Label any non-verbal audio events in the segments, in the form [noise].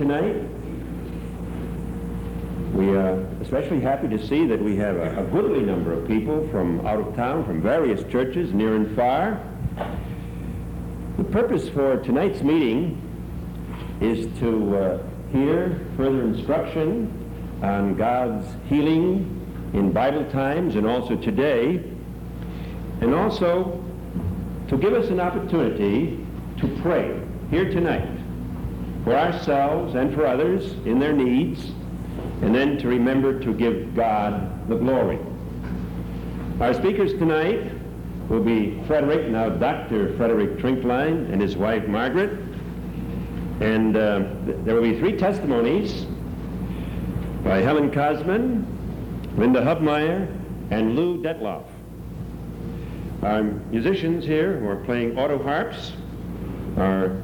tonight. We are especially happy to see that we have a, a goodly number of people from out of town, from various churches, near and far. The purpose for tonight's meeting is to uh, hear further instruction on God's healing in Bible times and also today, and also to give us an opportunity to pray here tonight for ourselves and for others in their needs, and then to remember to give God the glory. Our speakers tonight will be Frederick, now Dr. Frederick Trinklein, and his wife Margaret. And uh, th- there will be three testimonies by Helen Cosman, Linda Hubmeyer, and Lou Detloff. Our musicians here who are playing auto harps are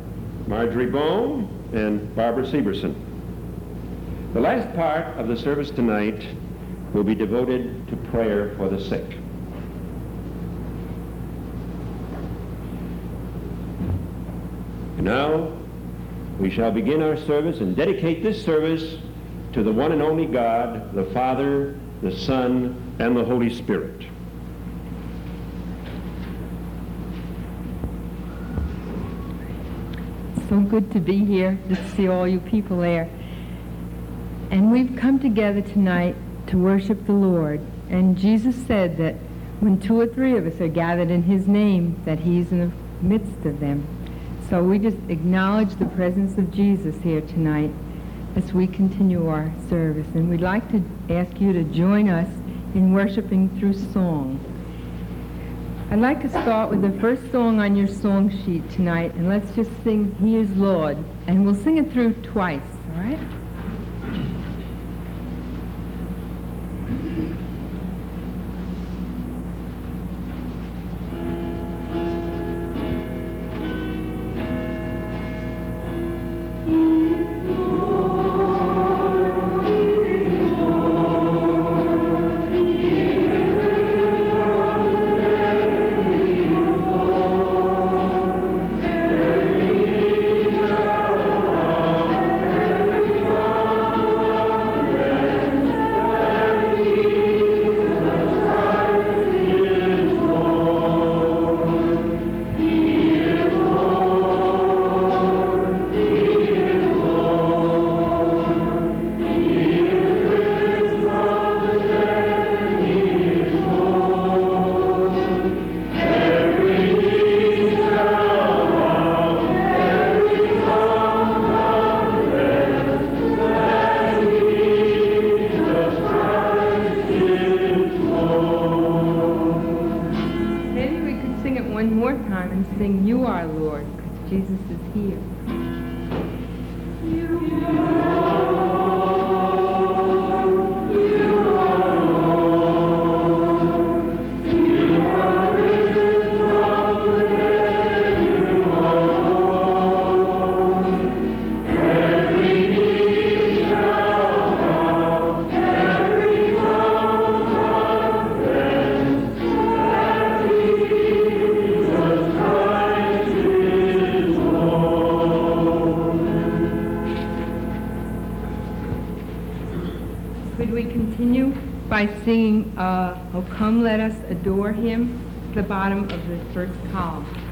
Marjorie Bohm and Barbara Sieberson. The last part of the service tonight will be devoted to prayer for the sick. And now we shall begin our service and dedicate this service to the one and only God, the Father, the Son, and the Holy Spirit. So good to be here, to see all you people there. And we've come together tonight to worship the Lord. And Jesus said that when two or three of us are gathered in his name, that he's in the midst of them. So we just acknowledge the presence of Jesus here tonight as we continue our service. And we'd like to ask you to join us in worshiping through song. I'd like to start with the first song on your song sheet tonight, and let's just sing He is Lord. And we'll sing it through twice, all right? By singing, uh, Oh Come Let Us Adore Him, the bottom of the first column?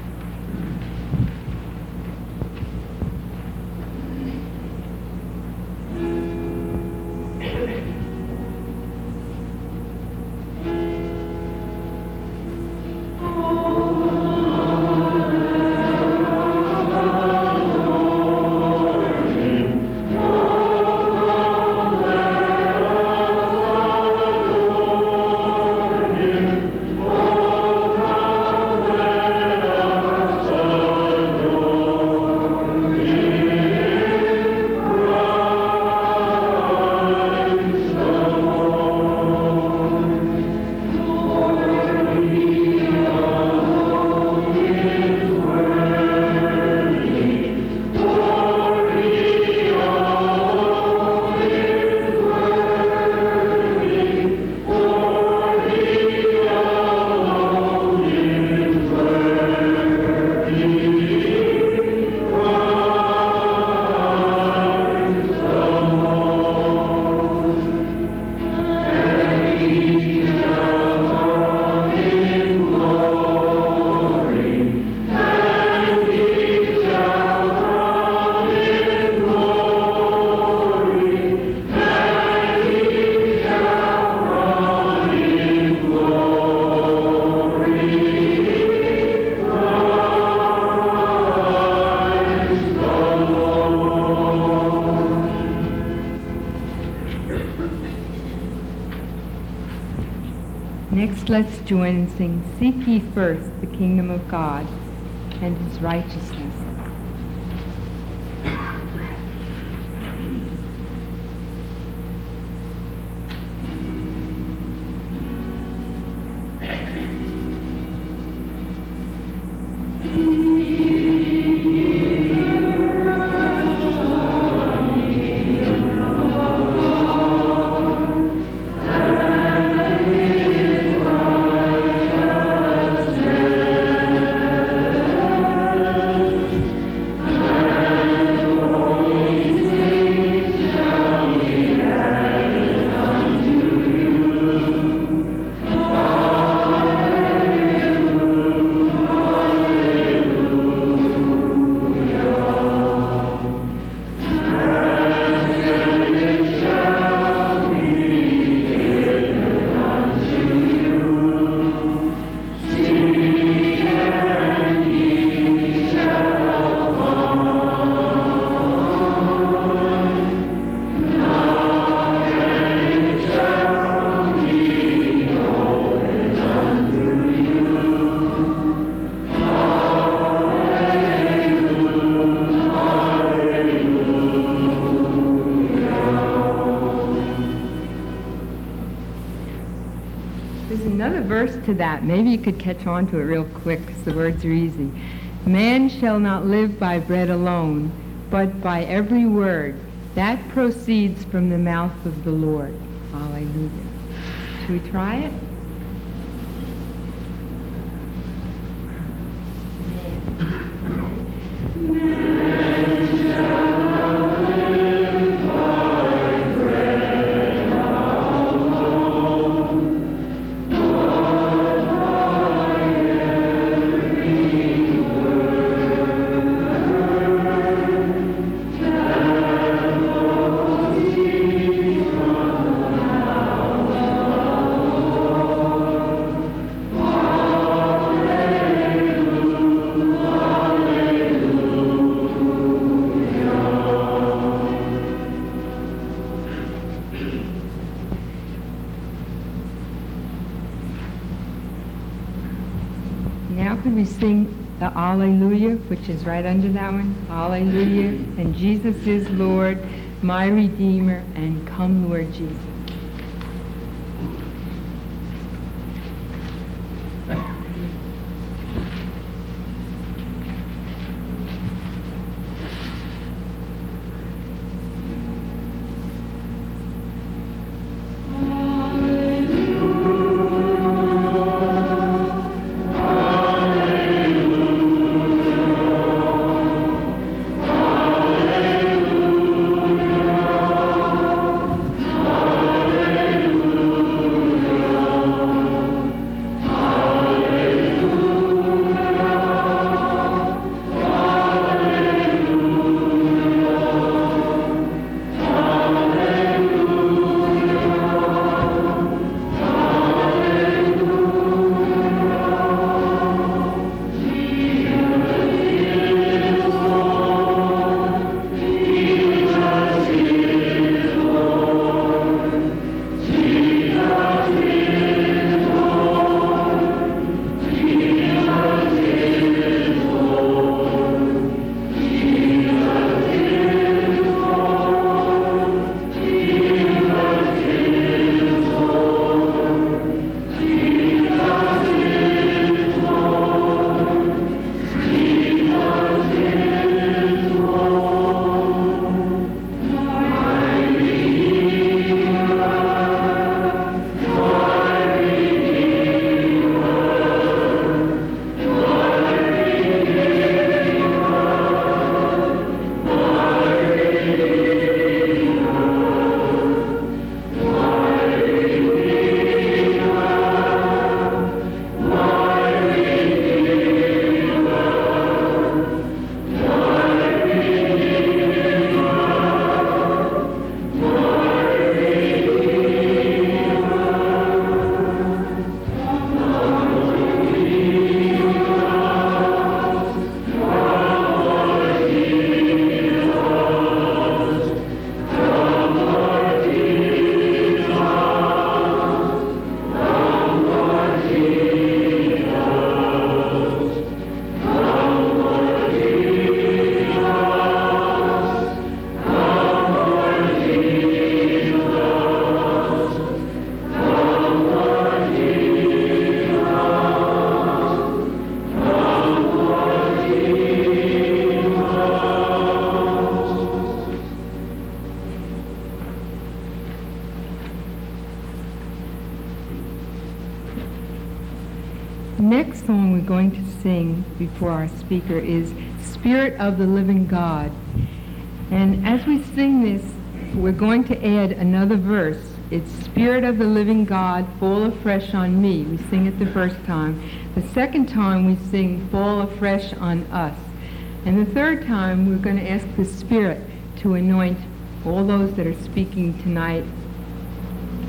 And could catch on to it real quick because the words are easy. Man shall not live by bread alone, but by every word that proceeds from the mouth of the Lord. Hallelujah. Should we try it? Right under that one? Hallelujah. And Jesus is Lord, my Redeemer, and come, Lord Jesus. Speaker is Spirit of the Living God. And as we sing this, we're going to add another verse. It's Spirit of the Living God, fall afresh on me. We sing it the first time. The second time we sing fall afresh on us. And the third time we're going to ask the Spirit to anoint all those that are speaking tonight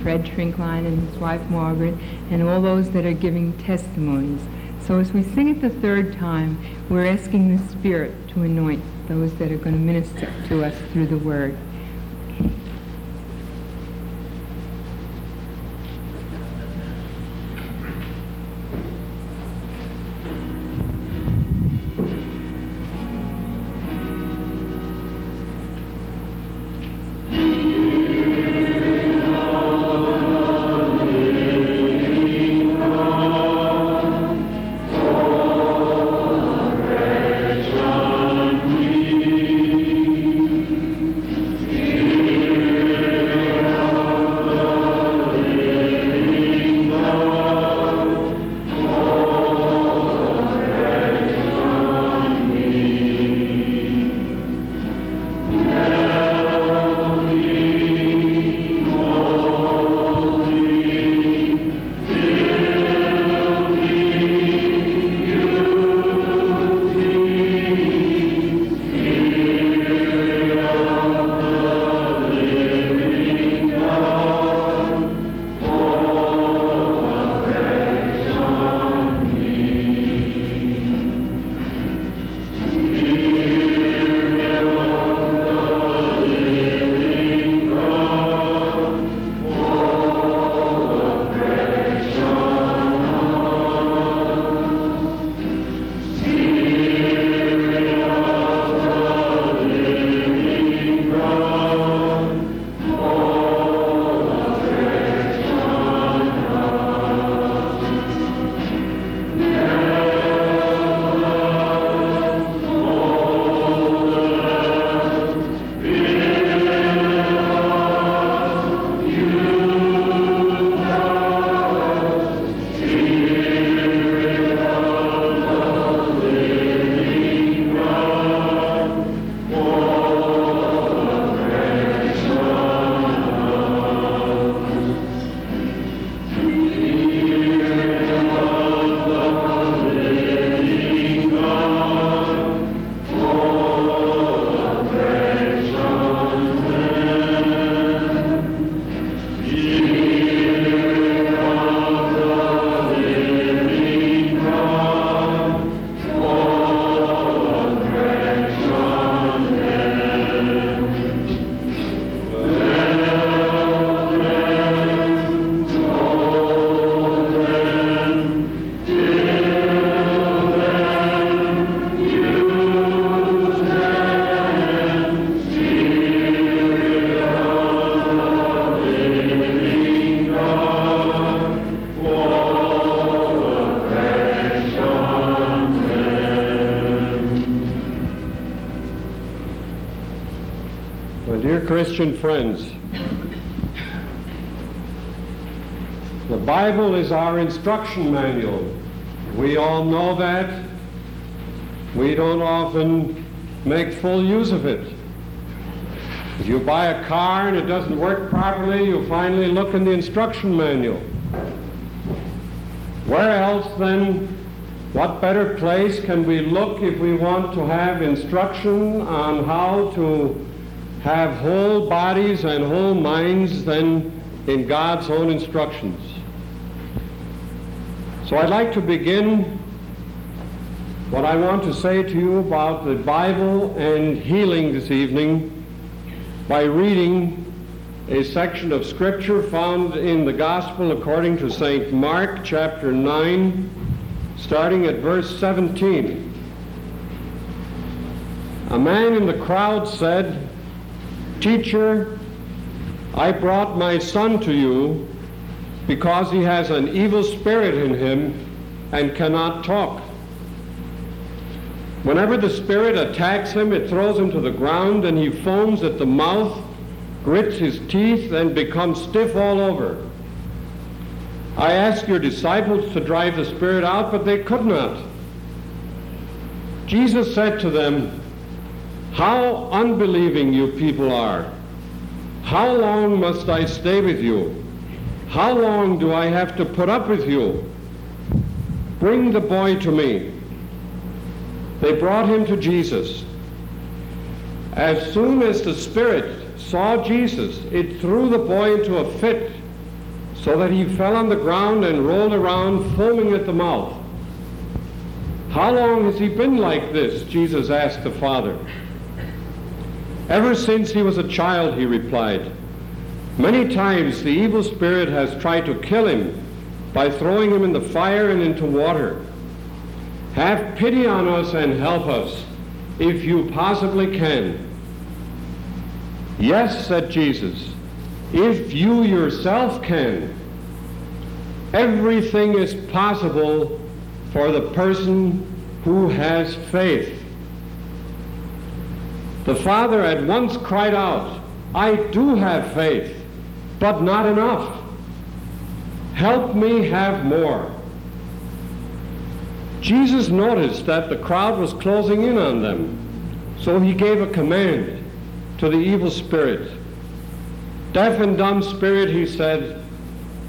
Fred Trinklein and his wife Margaret, and all those that are giving testimonies. So as we sing it the third time, we're asking the Spirit to anoint those that are going to minister to us through the Word. Christian friends, the Bible is our instruction manual. We all know that. We don't often make full use of it. If you buy a car and it doesn't work properly, you finally look in the instruction manual. Where else then, what better place can we look if we want to have instruction on how to have whole bodies and whole minds than in God's own instructions. So I'd like to begin what I want to say to you about the Bible and healing this evening by reading a section of Scripture found in the Gospel according to St. Mark, chapter 9, starting at verse 17. A man in the crowd said, Teacher, I brought my son to you because he has an evil spirit in him and cannot talk. Whenever the spirit attacks him, it throws him to the ground and he foams at the mouth, grits his teeth, and becomes stiff all over. I asked your disciples to drive the spirit out, but they could not. Jesus said to them, How unbelieving you people are! How long must I stay with you? How long do I have to put up with you? Bring the boy to me. They brought him to Jesus. As soon as the spirit saw Jesus, it threw the boy into a fit so that he fell on the ground and rolled around, foaming at the mouth. How long has he been like this? Jesus asked the father. Ever since he was a child, he replied. Many times the evil spirit has tried to kill him by throwing him in the fire and into water. Have pity on us and help us, if you possibly can. Yes, said Jesus, if you yourself can. Everything is possible for the person who has faith. The father at once cried out, I do have faith but not enough. Help me have more. Jesus noticed that the crowd was closing in on them, so he gave a command to the evil spirit. Deaf and dumb spirit, he said,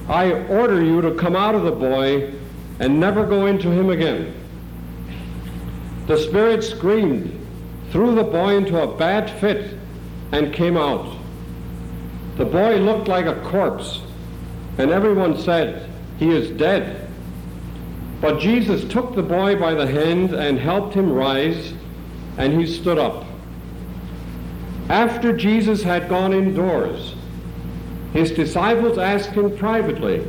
I order you to come out of the boy and never go into him again. The spirit screamed, threw the boy into a bad fit, and came out. The boy looked like a corpse, and everyone said, He is dead. But Jesus took the boy by the hand and helped him rise, and he stood up. After Jesus had gone indoors, his disciples asked him privately,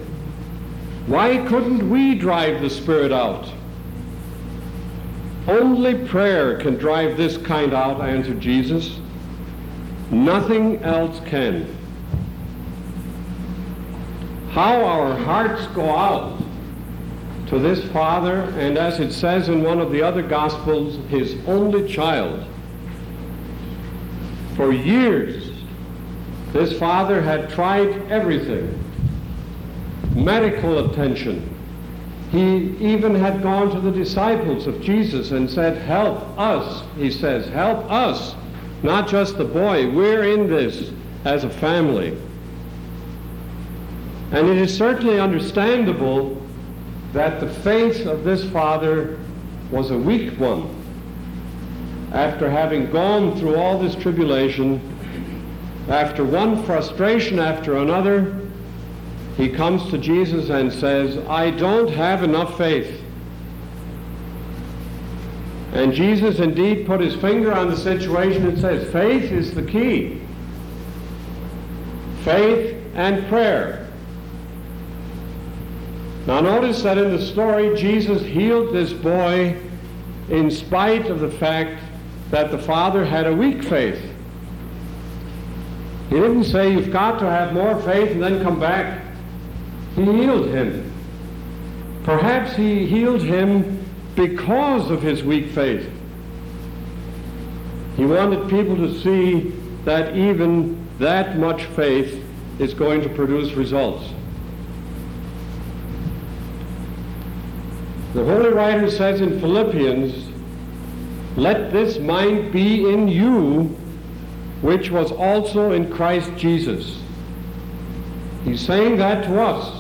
Why couldn't we drive the spirit out? Only prayer can drive this kind out, answered Jesus. Nothing else can how our hearts go out to this father, and as it says in one of the other Gospels, his only child. For years, this father had tried everything medical attention. He even had gone to the disciples of Jesus and said, Help us, he says, help us, not just the boy. We're in this as a family. And it is certainly understandable that the faith of this father was a weak one. After having gone through all this tribulation, after one frustration after another, he comes to Jesus and says, I don't have enough faith. And Jesus indeed put his finger on the situation and says, faith is the key. Faith and prayer. Now notice that in the story, Jesus healed this boy in spite of the fact that the father had a weak faith. He didn't say, you've got to have more faith and then come back. He healed him. Perhaps he healed him because of his weak faith. He wanted people to see that even that much faith is going to produce results. The Holy Writer says in Philippians, Let this mind be in you, which was also in Christ Jesus. He's saying that to us.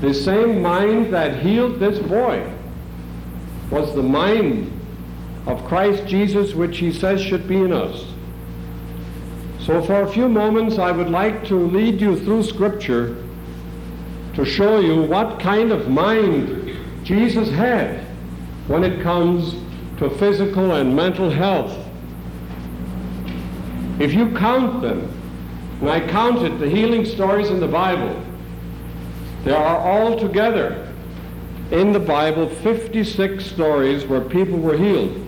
The same mind that healed this boy was the mind of Christ Jesus, which he says should be in us. So for a few moments, I would like to lead you through Scripture to show you what kind of mind Jesus had when it comes to physical and mental health. If you count them, and I counted the healing stories in the Bible, there are altogether in the Bible 56 stories where people were healed.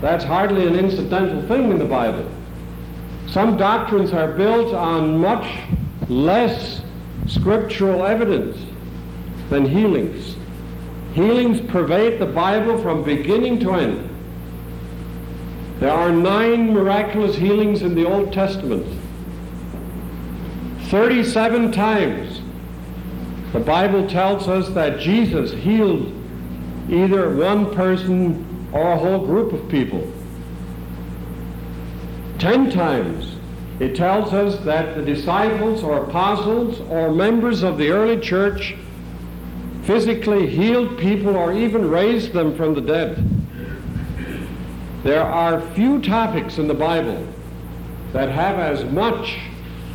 That's hardly an incidental thing in the Bible. Some doctrines are built on much less scriptural evidence than healings. Healings pervade the Bible from beginning to end. There are nine miraculous healings in the Old Testament. 37 times The Bible tells us that Jesus healed either one person or a whole group of people. Ten times it tells us that the disciples or apostles or members of the early church physically healed people or even raised them from the dead. There are few topics in the Bible that have as much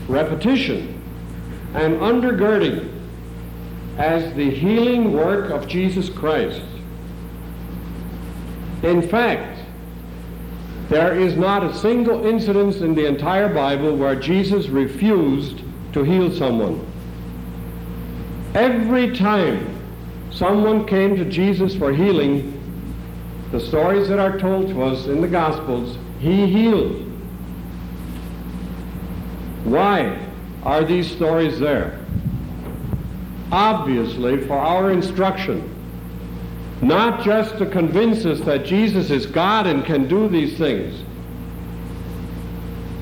repetition and undergirding as the healing work of Jesus Christ. In fact, there is not a single incident in the entire Bible where Jesus refused to heal someone. Every time someone came to Jesus for healing, the stories that are told to us in the Gospels, he healed. Why are these stories there? Obviously, for our instruction not just to convince us that Jesus is God and can do these things.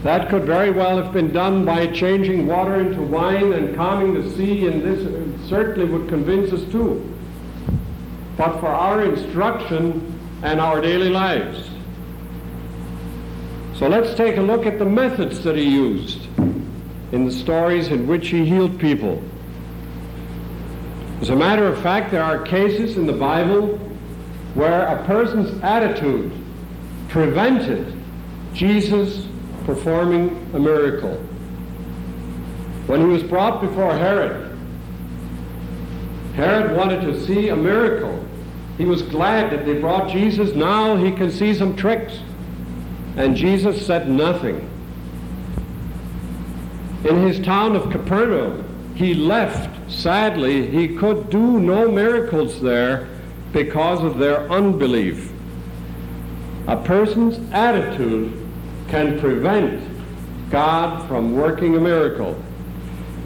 That could very well have been done by changing water into wine and calming the sea, and this certainly would convince us too. But for our instruction and our daily lives. So let's take a look at the methods that he used in the stories in which he healed people. As a matter of fact, there are cases in the Bible where a person's attitude prevented Jesus performing a miracle. When he was brought before Herod, Herod wanted to see a miracle. He was glad that they brought Jesus. Now he can see some tricks. And Jesus said nothing. In his town of Capernaum, he left Sadly, he could do no miracles there because of their unbelief. A person's attitude can prevent God from working a miracle.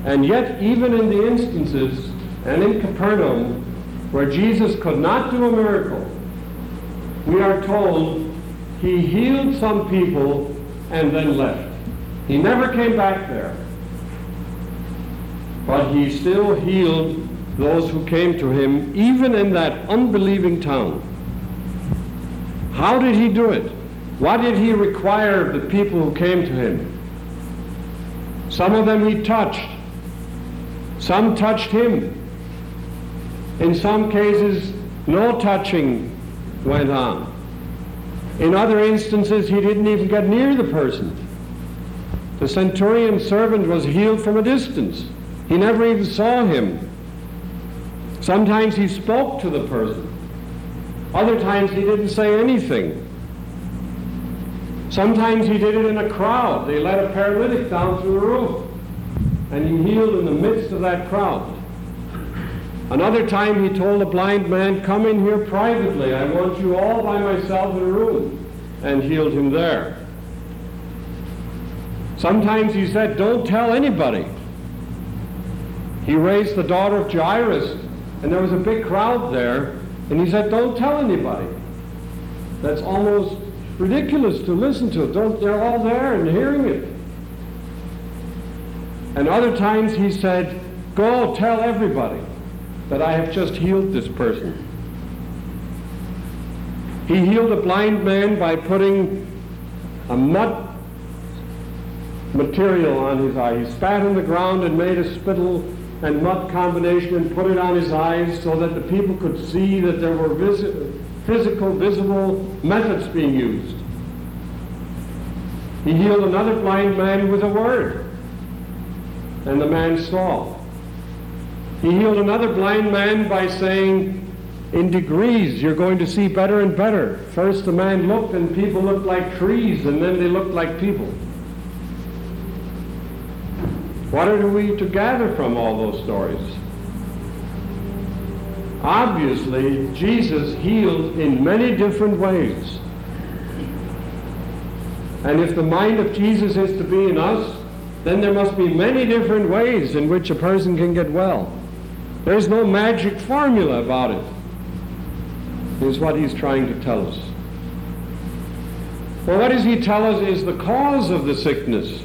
And yet, even in the instances, and in Capernaum, where Jesus could not do a miracle, we are told he healed some people and then left. He never came back there but he still healed those who came to him, even in that unbelieving town. How did he do it? What did he require of the people who came to him? Some of them he touched. Some touched him. In some cases, no touching went on. In other instances, he didn't even get near the person. The centurion's servant was healed from a distance. He never even saw him. Sometimes he spoke to the person. Other times he didn't say anything. Sometimes he did it in a crowd. They let a paralytic down through the roof. And he healed in the midst of that crowd. Another time he told a blind man, come in here privately. I want you all by myself in a room. And healed him there. Sometimes he said, don't tell anybody. He raised the daughter of Jairus, and there was a big crowd there, and he said, Don't tell anybody. That's almost ridiculous to listen to. Don't, they're all there and hearing it. And other times he said, Go tell everybody that I have just healed this person. He healed a blind man by putting a mud material on his eye. He spat in the ground and made a spittle and mud combination and put it on his eyes so that the people could see that there were physical, visible methods being used. He healed another blind man with a word, and the man saw. He healed another blind man by saying, in degrees, you're going to see better and better. First, the man looked, and people looked like trees, and then they looked like people. What are we to gather from all those stories? Obviously, Jesus healed in many different ways. And if the mind of Jesus is to be in us, then there must be many different ways in which a person can get well. There's no magic formula about it, is what he's trying to tell us. Well, what does he tell us is the cause of the sickness?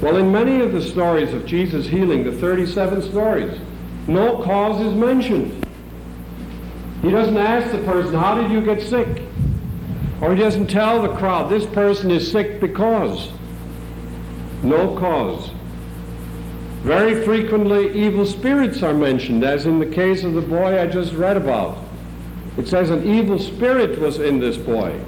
Well, in many of the stories of Jesus healing, the 37 stories, no cause is mentioned. He doesn't ask the person, how did you get sick? Or he doesn't tell the crowd, this person is sick because. No cause. Very frequently, evil spirits are mentioned, as in the case of the boy I just read about. It says an evil spirit was in this boy.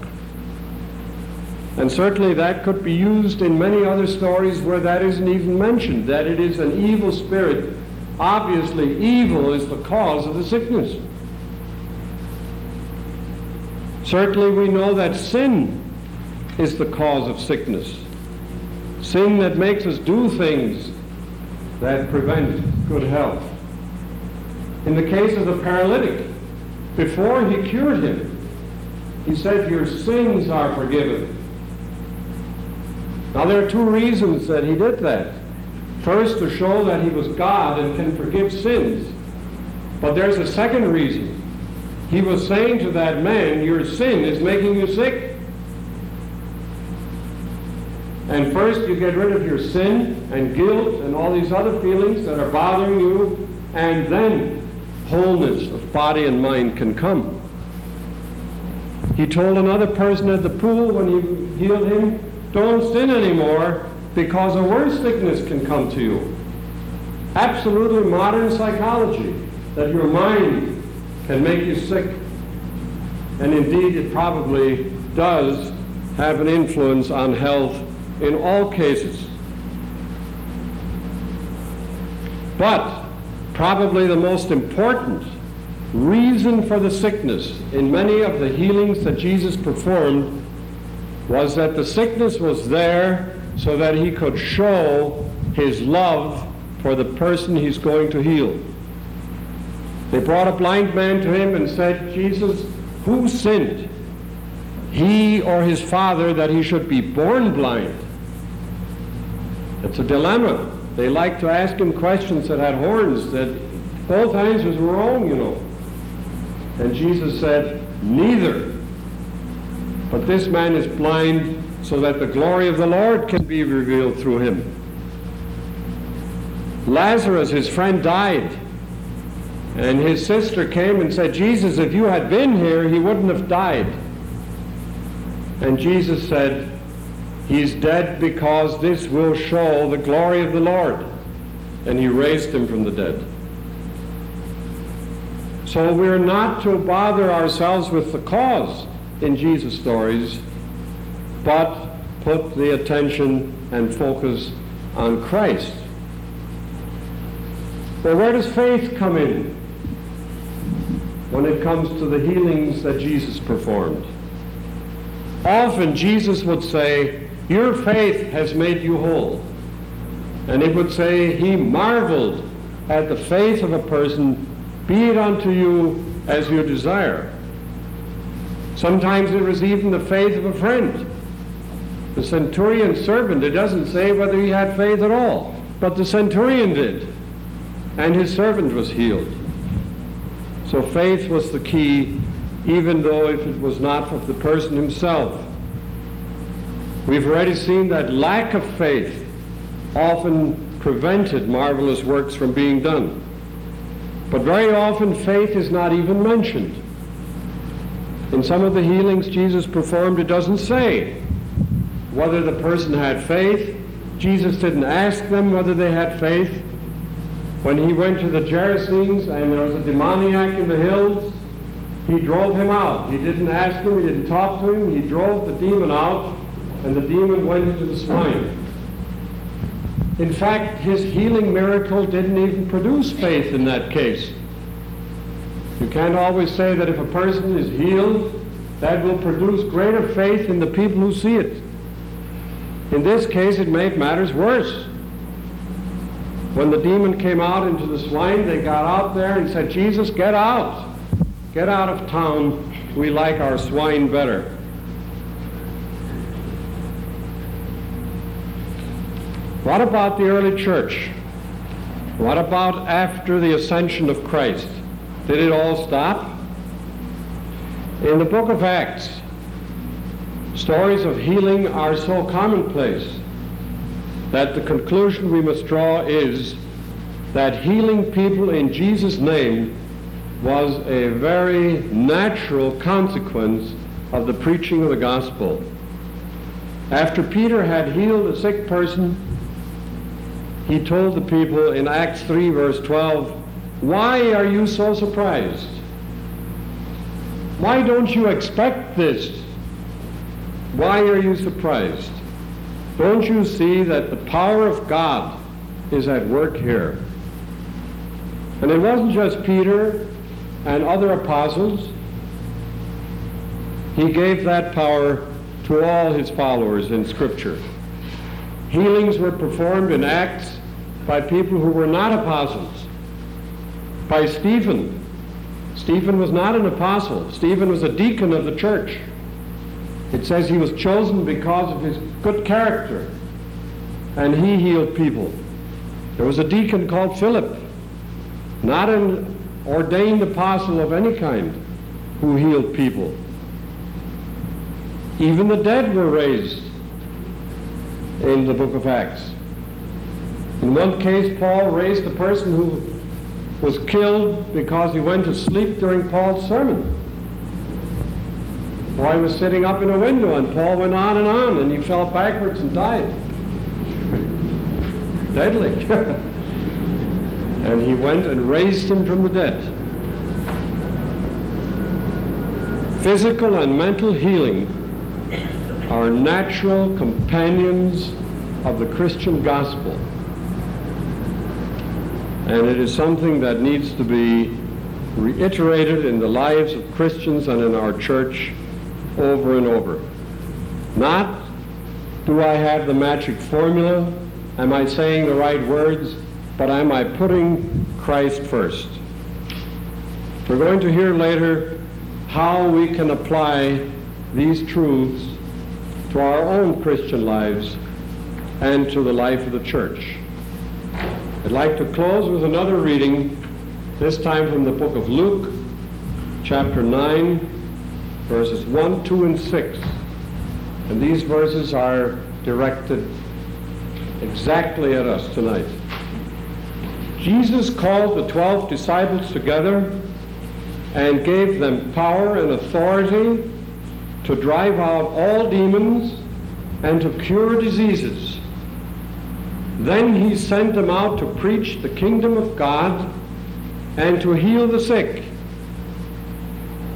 And certainly that could be used in many other stories where that isn't even mentioned, that it is an evil spirit. Obviously, evil is the cause of the sickness. Certainly, we know that sin is the cause of sickness. Sin that makes us do things that prevent good health. In the case of the paralytic, before he cured him, he said, Your sins are forgiven. Now, there are two reasons that he did that. First, to show that he was God and can forgive sins. But there's a second reason. He was saying to that man, Your sin is making you sick. And first, you get rid of your sin and guilt and all these other feelings that are bothering you, and then wholeness of body and mind can come. He told another person at the pool when he healed him, don't sin anymore because a worse sickness can come to you. Absolutely modern psychology that your mind can make you sick. And indeed, it probably does have an influence on health in all cases. But probably the most important reason for the sickness in many of the healings that Jesus performed was that the sickness was there so that he could show his love for the person he's going to heal. They brought a blind man to him and said, Jesus, who sinned? He or his father that he should be born blind? It's a dilemma. They like to ask him questions that had horns, that both answers were wrong, you know. And Jesus said, Neither. But this man is blind so that the glory of the Lord can be revealed through him. Lazarus, his friend, died. And his sister came and said, Jesus, if you had been here, he wouldn't have died. And Jesus said, He's dead because this will show the glory of the Lord. And he raised him from the dead. So we're not to bother ourselves with the cause in Jesus' stories, but put the attention and focus on Christ. Well, where does faith come in when it comes to the healings that Jesus performed? Often Jesus would say, Your faith has made you whole. And it would say, He marveled at the faith of a person, be it unto you as you desire. Sometimes it was even the faith of a friend. The centurion's servant, it doesn't say whether he had faith at all, but the centurion did, and his servant was healed. So faith was the key, even though if it was not of the person himself. We've already seen that lack of faith often prevented marvelous works from being done. But very often faith is not even mentioned. In some of the healings Jesus performed, it doesn't say whether the person had faith. Jesus didn't ask them whether they had faith. When he went to the Gerasenes and there was a demoniac in the hills, he drove him out. He didn't ask him, he didn't talk to him, he drove the demon out, and the demon went into the swine. In fact, his healing miracle didn't even produce faith in that case. You can't always say that if a person is healed, that will produce greater faith in the people who see it. In this case, it made matters worse. When the demon came out into the swine, they got out there and said, Jesus, get out. Get out of town. We like our swine better. What about the early church? What about after the ascension of Christ? Did it all stop? In the book of Acts, stories of healing are so commonplace. that the conclusion we must draw is that healing people in Jesus' name was a very natural consequence of the preaching of the gospel. After Peter had healed a sick person, he told the people in Acts 3, verse 12, Why are you so surprised? Why don't you expect this? Why are you surprised? Don't you see that the power of God is at work here? And it wasn't just Peter and other apostles. He gave that power to all his followers in Scripture. Healings were performed in Acts by people who were not apostles. By Stephen. Stephen was not an apostle. Stephen was a deacon of the church. It says he was chosen because of his good character, and he healed people. There was a deacon called Philip, not an ordained apostle of any kind, who healed people. Even the dead were raised in the book of Acts. In one case, Paul raised a person who was killed because he went to sleep during Paul's sermon. Boy was sitting up in a window and Paul went on and on and he fell backwards and died. [laughs] Deadly. [laughs] and he went and raised him from the dead. Physical and mental healing are natural companions of the Christian gospel. And it is something that needs to be reiterated in the lives of Christians and in our church over and over. Not do I have the magic formula, am I saying the right words, but am I putting Christ first? We're going to hear later how we can apply these truths to our own Christian lives and to the life of the church. I'd like to close with another reading, this time from the book of Luke, chapter 9, verses 1, 2, and 6. And these verses are directed exactly at us tonight. Jesus called the twelve disciples together and gave them power and authority to drive out all demons and to cure diseases. Then he sent them out to preach the kingdom of God and to heal the sick.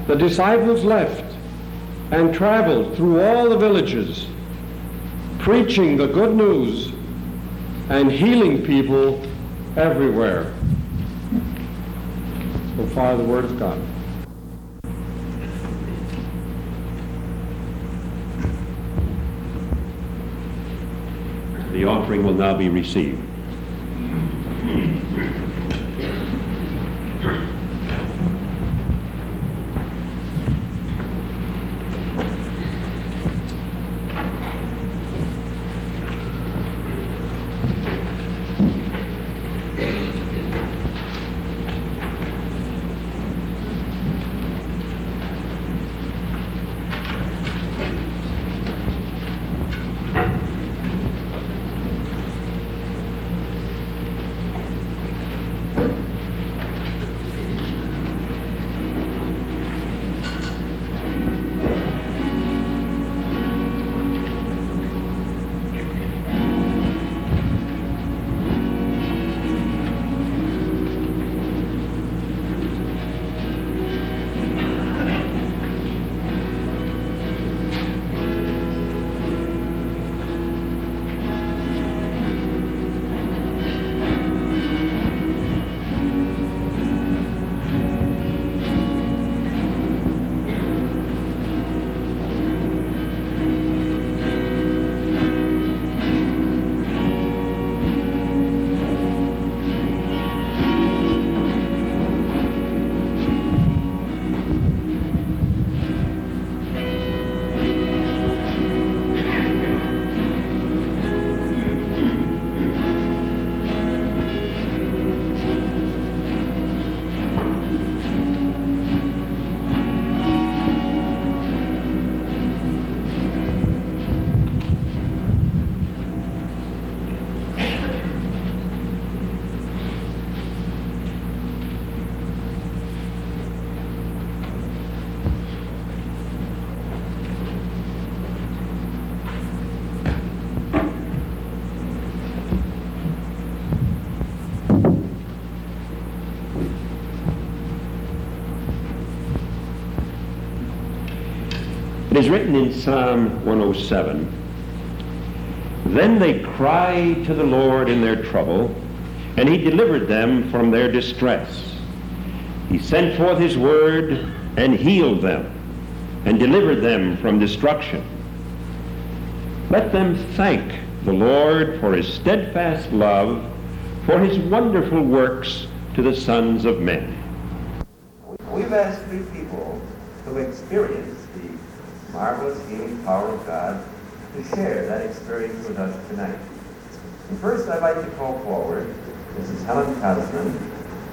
The disciples left and traveled through all the villages, preaching the good news and healing people everywhere. So far, the Word of God. The offering will now be received. It is written in Psalm 107, Then they cried to the Lord in their trouble, and he delivered them from their distress. He sent forth his word and healed them and delivered them from destruction. Let them thank the Lord for his steadfast love, for his wonderful works to the sons of men. We've asked three people who experience marvelous healing power of God to share that experience with us tonight. And first, I'd like to call forward Mrs. Helen Cosman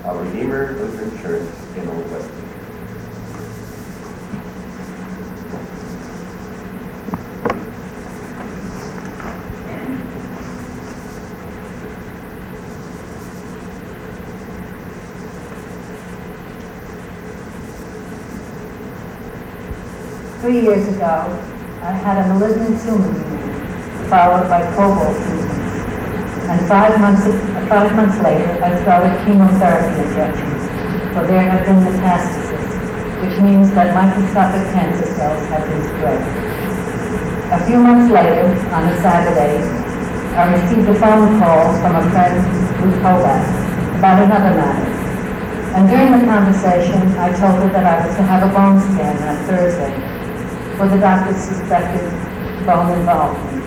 of Redeemer Lutheran Church in Old Westminster. Three years ago, I had a malignant tumor followed by cobalt treatment. And five months, five months later, I started chemotherapy injections, for there had been metastasis, which means that microscopic cancer cells had been spread. A few months later, on a Saturday, I received a phone call from a friend, Ruth Hobart, about another matter. And during the conversation, I told her that I was to have a bone scan on Thursday, for the doctor suspected bone involvement.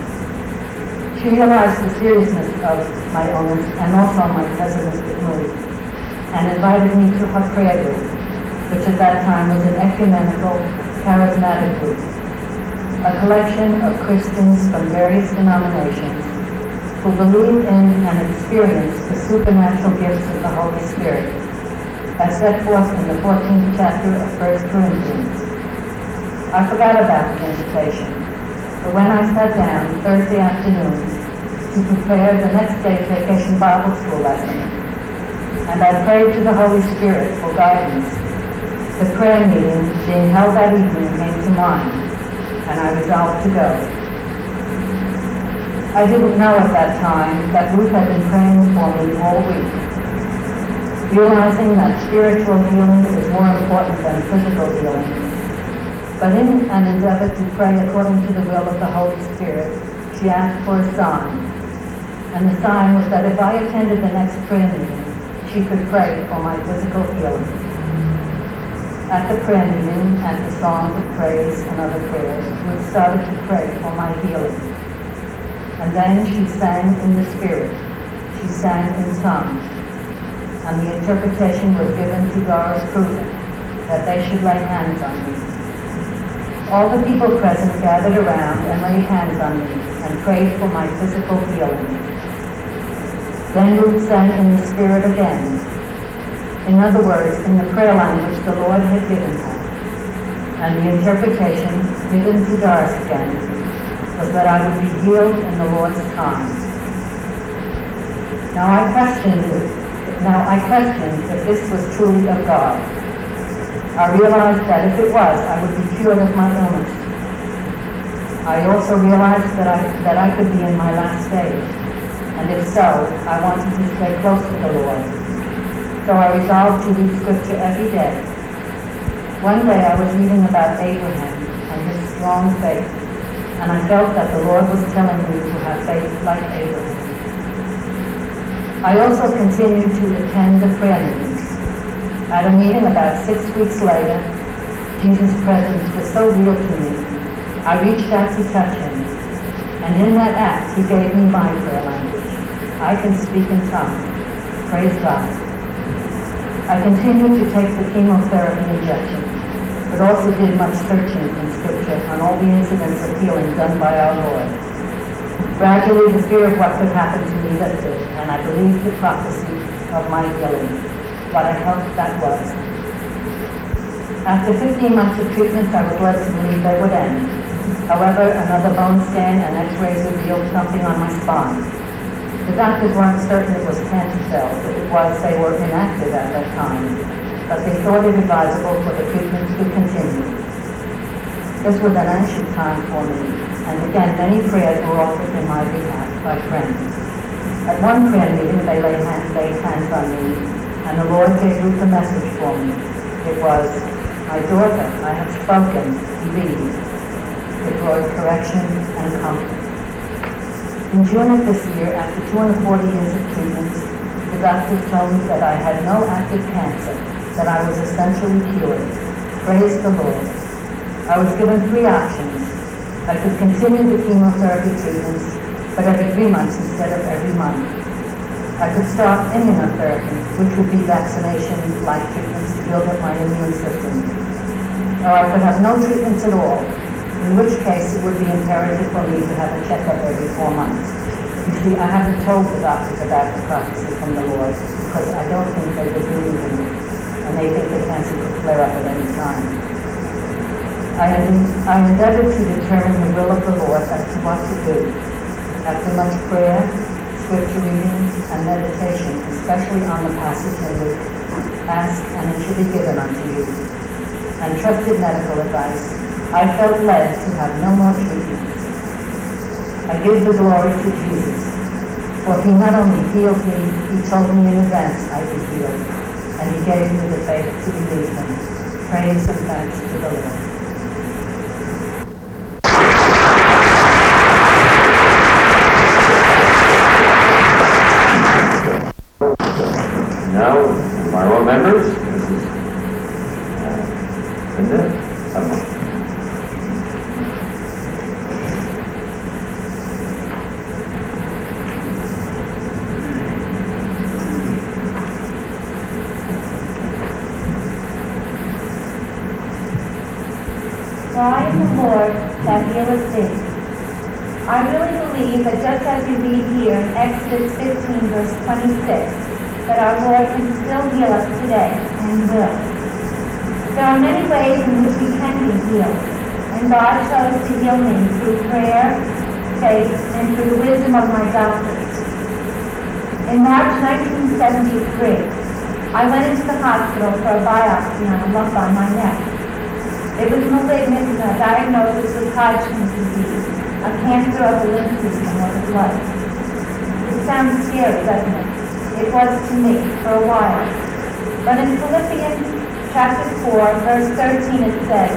She realized the seriousness of my illness and also my pessimistic mood, and invited me to her prayer group, which at that time was an ecumenical, charismatic group, a collection of Christians from various denominations who believe in and experience the supernatural gifts of the Holy Spirit, as set forth in the 14th chapter of 1 Corinthians. I forgot about the invitation, but when I sat down Thursday afternoon to prepare the next day's vacation Bible school lesson, and I prayed to the Holy Spirit for guidance, the prayer meeting being held that evening came to mind, and I resolved to go. I didn't know at that time that Ruth had been praying for me all week, realizing that spiritual healing is more important than physical healing but in an endeavor to pray according to the will of the Holy Spirit, she asked for a sign. And the sign was that if I attended the next prayer meeting, she could pray for my physical healing. At the prayer meeting, at the songs of praise and other prayers, we started to pray for my healing. And then she sang in the Spirit. She sang in tongues. And the interpretation was given to Doris Cruiser that they should lay hands on me. All the people present gathered around and laid hands on me and prayed for my physical healing. Then Ruth sang in the Spirit again. In other words, in the prayer language the Lord had given her. And the interpretation given to Doris again was that I would be healed in the Lord's time. Now I questioned now I questioned if this was truly of God. I realized that if it was, I would be cured of my illness. I also realized that I, that I could be in my last days, and if so, I wanted to stay close to the Lord. So I resolved to read Scripture every day. One day I was reading about Abraham and his strong faith, and I felt that the Lord was telling me to have faith like Abraham. I also continued to attend the prayer meetings. At a meeting about six weeks later, Jesus' presence was so real to me. I reached out to touch him, and in that act, he gave me my prayer language. I can speak in tongues. Praise God. I continued to take the chemotherapy injection, but also did much searching in Scripture on all the incidents of healing done by our Lord. Gradually, the fear of what could happen to me lifted, and I believed the prophecy of my healing what I hoped that was. After 15 months of treatments, I was led to believe they would end. However, another bone scan and x-rays revealed something on my spine. The doctors weren't certain it was cancer cells. But it was they were inactive at that time, but they thought it advisable for the treatments to continue. This was an anxious time for me, and again, many prayers were offered in my behalf by friends. At one prayer meeting, they laid hands, laid hands on me and the Lord gave Ruth a message for me. It was, My daughter, I have spoken, believe. that brought correction and comfort. In June of this year, after 240 years of treatment, the doctor told me that I had no active cancer, that I was essentially cured. Praise the Lord. I was given three options. I could continue the chemotherapy treatments, but every three months instead of every month. I could start any immunotherapy, which would be vaccination-like treatments to build up my immune system. Or I could have no treatments at all, in which case it would be imperative for me to have a checkup every four months. You see, I haven't told the doctors about the prophecy from the Lord because I don't think they believe in it, and they think the cancer could flare up at any time. I, I endeavored to determine the will of the Lord as to what to do. After much prayer, scripture reading, and meditation, especially on the passage Luke, ask and it shall be given unto you, and trusted medical advice, I felt led to have no more treatments. I give the glory to Jesus, for he not only healed me, he told me in advance I'd heal, and he gave me the faith to believe him. Praise and thanks to the Lord. Now, my own members, this is uh, Linda. Am the Lord that healeth thee. I really believe that just as you read here in Exodus 15, verse 26, that our Lord can still heal us today and will. There are many ways in which we can be healed, and God chose to heal me through prayer, faith, and through the wisdom of my doctors. In March 1973, I went into the hospital for a biopsy on a lump on my neck. It was malignant and a diagnosis with Hodgkin's disease, a cancer of the lymph system or the blood. It sounds scary, doesn't it? It was to me for a while. But in Philippians chapter 4, verse 13, it says,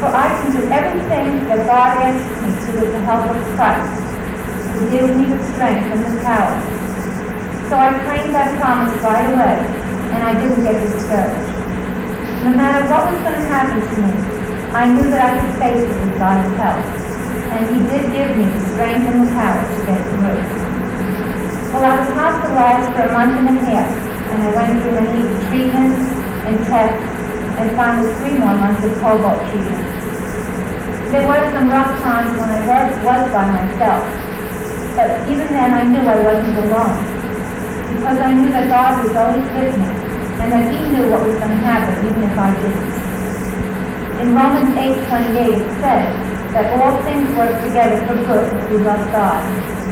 For I can do everything that God asks me to with the help of Christ, who gives me the strength and the power. So I claimed that promise right away, and I didn't get discouraged. No matter what was going to happen to me, I knew that I could face it with God's help. And He did give me the strength and the power to get through. Well, I was hospitalized for a month and a half, and I went through many treatments and tests, and finally three more months of cobalt treatment. There were some rough times when I was, was by myself, but even then I knew I wasn't alone, because I knew that God was always with me, and that he knew what was going to happen, even if I didn't. In Romans 8:28 it says that all things work together for good we love God,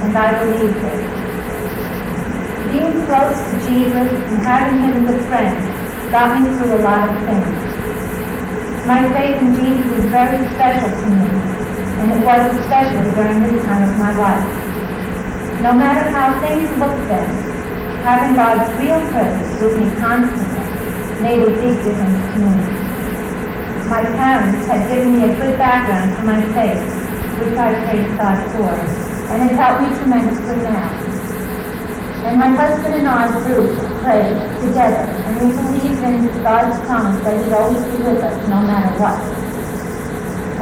and I believe it. Being close to Jesus and having him as a friend got me through a lot of things. My faith in Jesus is very special to me, and it was especially during this time of my life. No matter how things looked then, having God's real presence with me constantly made a big difference to me. My parents had given me a good background for my faith, which I praise God for, and it helped me tremendously now. And my husband and I, Bruce, prayed together, and we believed in God's promise that He'd always be with us no matter what.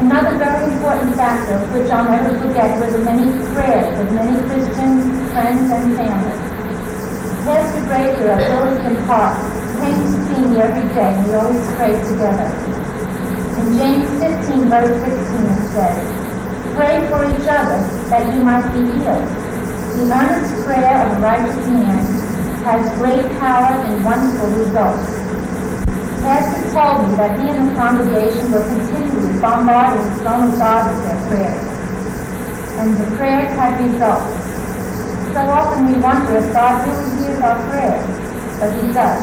Another very important factor, which I'll never forget, were the many prayers of many Christians, friends, and family. Pastor Brazier of Williston Park came to see me every day, and we always prayed together. In James 15, verse 16, it says, Pray for each other that you might be healed. The earnest prayer of a righteous man has great power and wonderful results. Pastor told me that he and the congregation were continually bombarded throne of God with their prayers. And the prayers had results. So often we wonder if God really hears our prayers, but he does.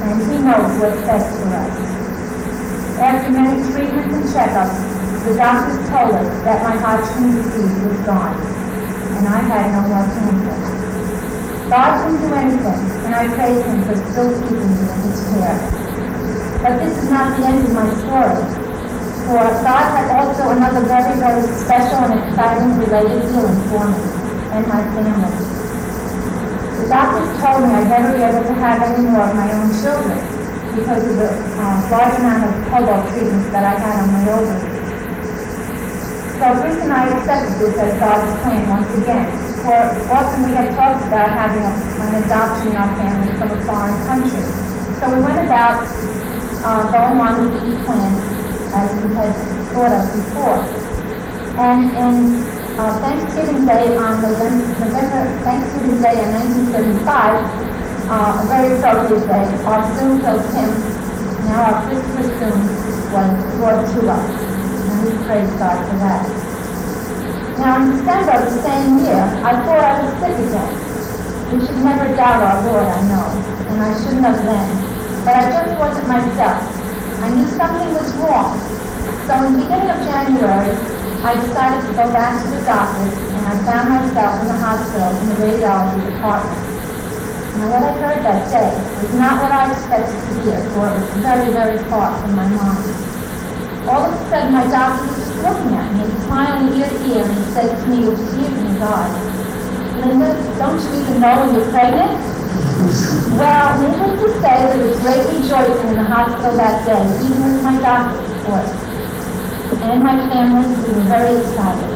And he knows what's best for us. After many treatments and checkups, the doctors told us that my Hodgkin's disease was gone, and I had no more cancer. God can do anything, and I praise him for still keeping me in his care. But this is not the end of my story. for God had also another very, very special and exciting related healing for me and my family. The doctors told me I'd never be able to have any more of my own children because of the uh, large amount of cobalt treatments that I had on my ovaries. So Bruce and I accepted this as God's plan once again. For often we had talked about having a, an adoption in our family from a foreign country. So we went about uh, going on with these plan as we had thought of before. And in uh, Thanksgiving Day on November, November Thanksgiving Day in 1975, uh, very appropriate our soon killed Tim, now our Christmas soon, was brought to us. And we praise God for that. Now in December of the same year, I thought I was sick again. We should never doubt our Lord, I know, and I shouldn't have then. But I just wasn't myself. I knew something was wrong. So in the beginning of January, I decided to go back to the doctor, and I found myself in the hospital in the radiology department. Now what I heard that day was not what I expected to hear, for it was very, very far from my mind. All of a sudden, my doctor was looking at me, smiling ear to ear, and he said to me in his eyes, Linda, don't you even know when you're pregnant? Well, needless to say, there was great rejoicing in the hospital that day, even with my doctor, of course. And my family, we were very excited.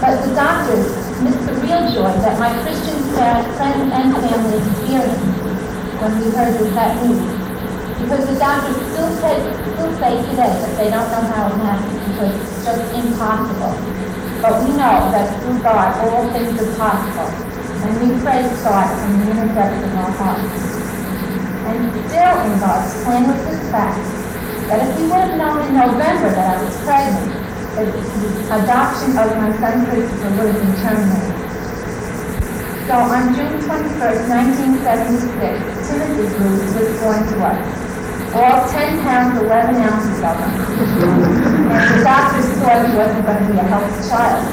But the doctors missed the real joy that my Christian friends and family experienced when we heard this that news. Because the doctors still say, still say today that they don't know how it happened because it's just impossible. But we know that through God all things are possible. And we praise God from the inner depths of our hearts. And still in God's plan was this fact, that if he would have known in November that I was pregnant, the adoption of my son Christopher have been. So on June 21st, 1976, Timothy Bruce was born to us. All 10 pounds, 11 ounces of him. And the doctors thought he wasn't going to be a healthy child.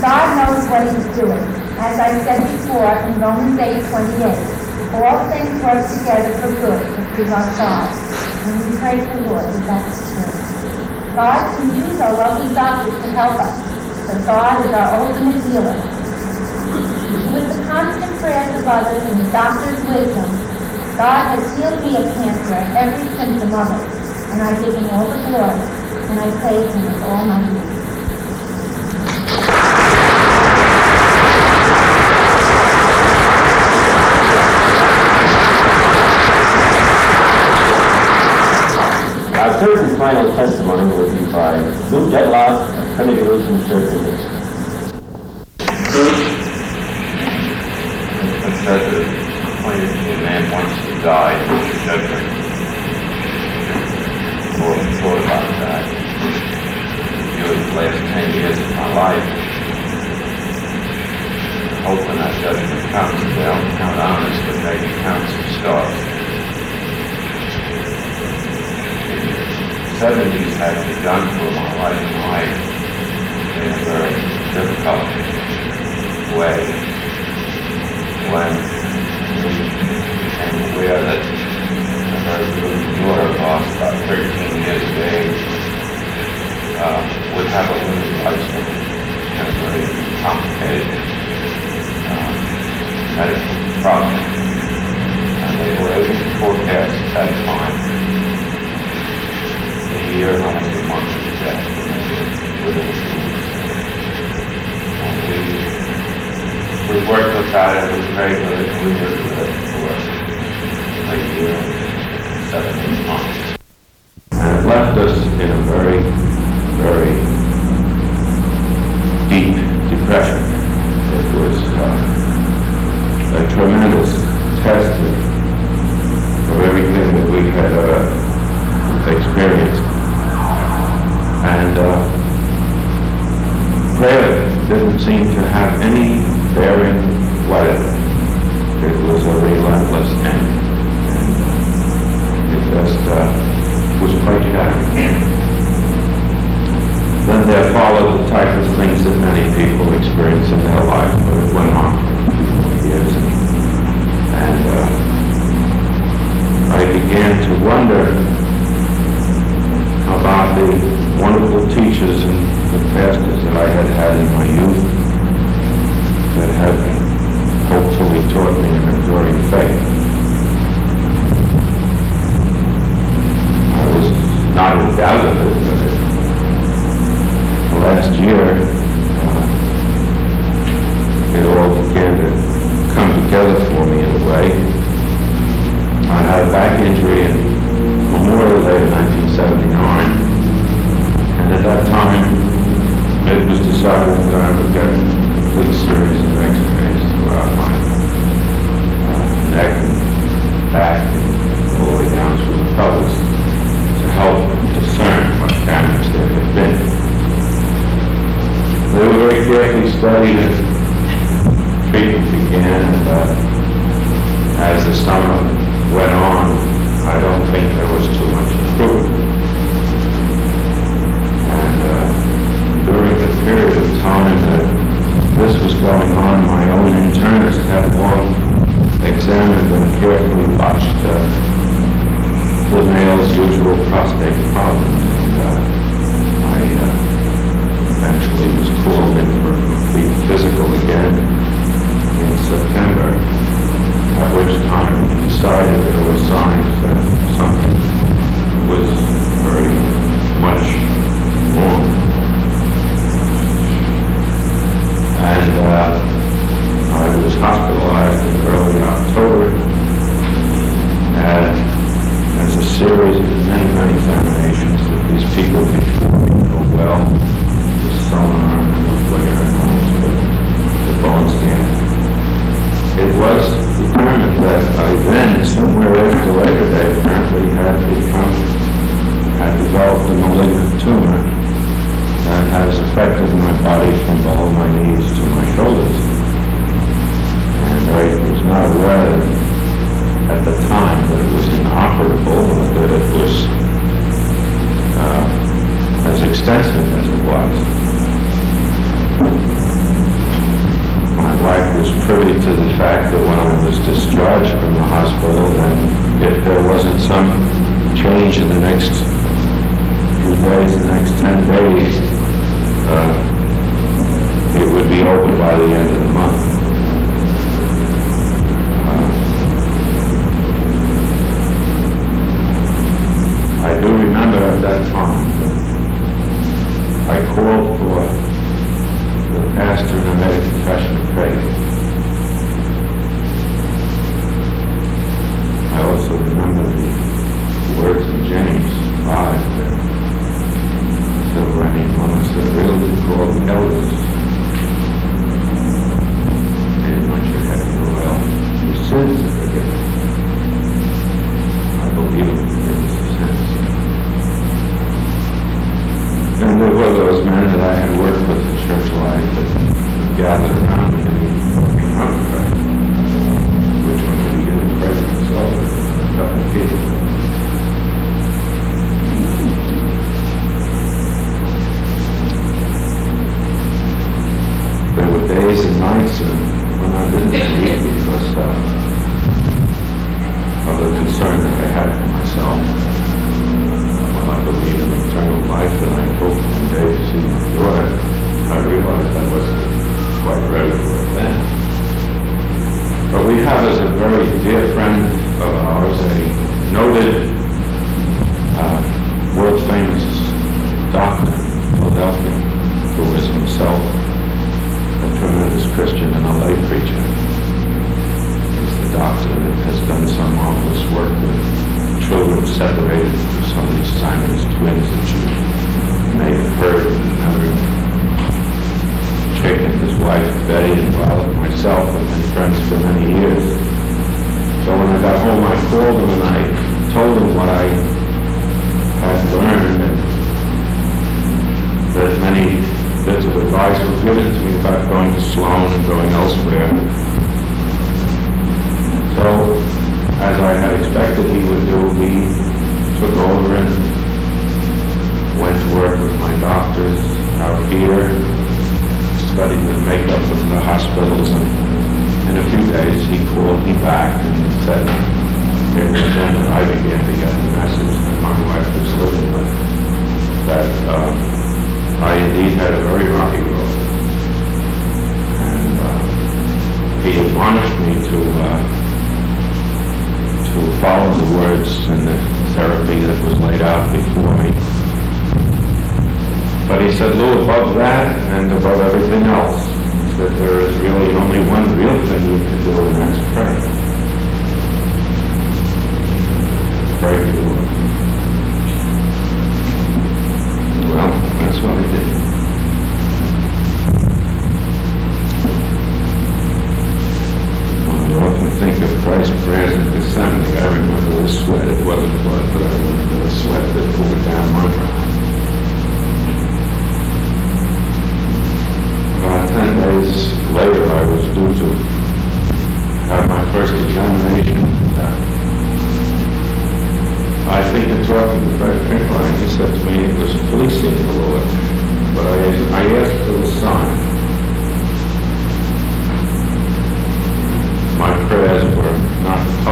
God knows what he's doing. As I said before in Romans 8, 28, all things work together for good to our God. And we praise the Lord that that's true. God can use our lovely doctors to help us, but God is our ultimate healer. With the constant prayers of others and the doctor's wisdom, God has healed me of cancer and every symptom of it, and I give him all the glory, and I praise him with all my being. Third and final testimony will be by of Trinity Lutheran Church in Dixon. It said that a man wants to die, Mr. Shepard thought, thought about that. During the last ten years of my life, hoping that judgment comes, they don't count on us, but maybe count some stars. Seventies had begun for my wife and I in a very difficult way when we became aware that very good daughter ours, about 13 years of age, uh, would have a limited lifespan and a very complicated uh, medical problem.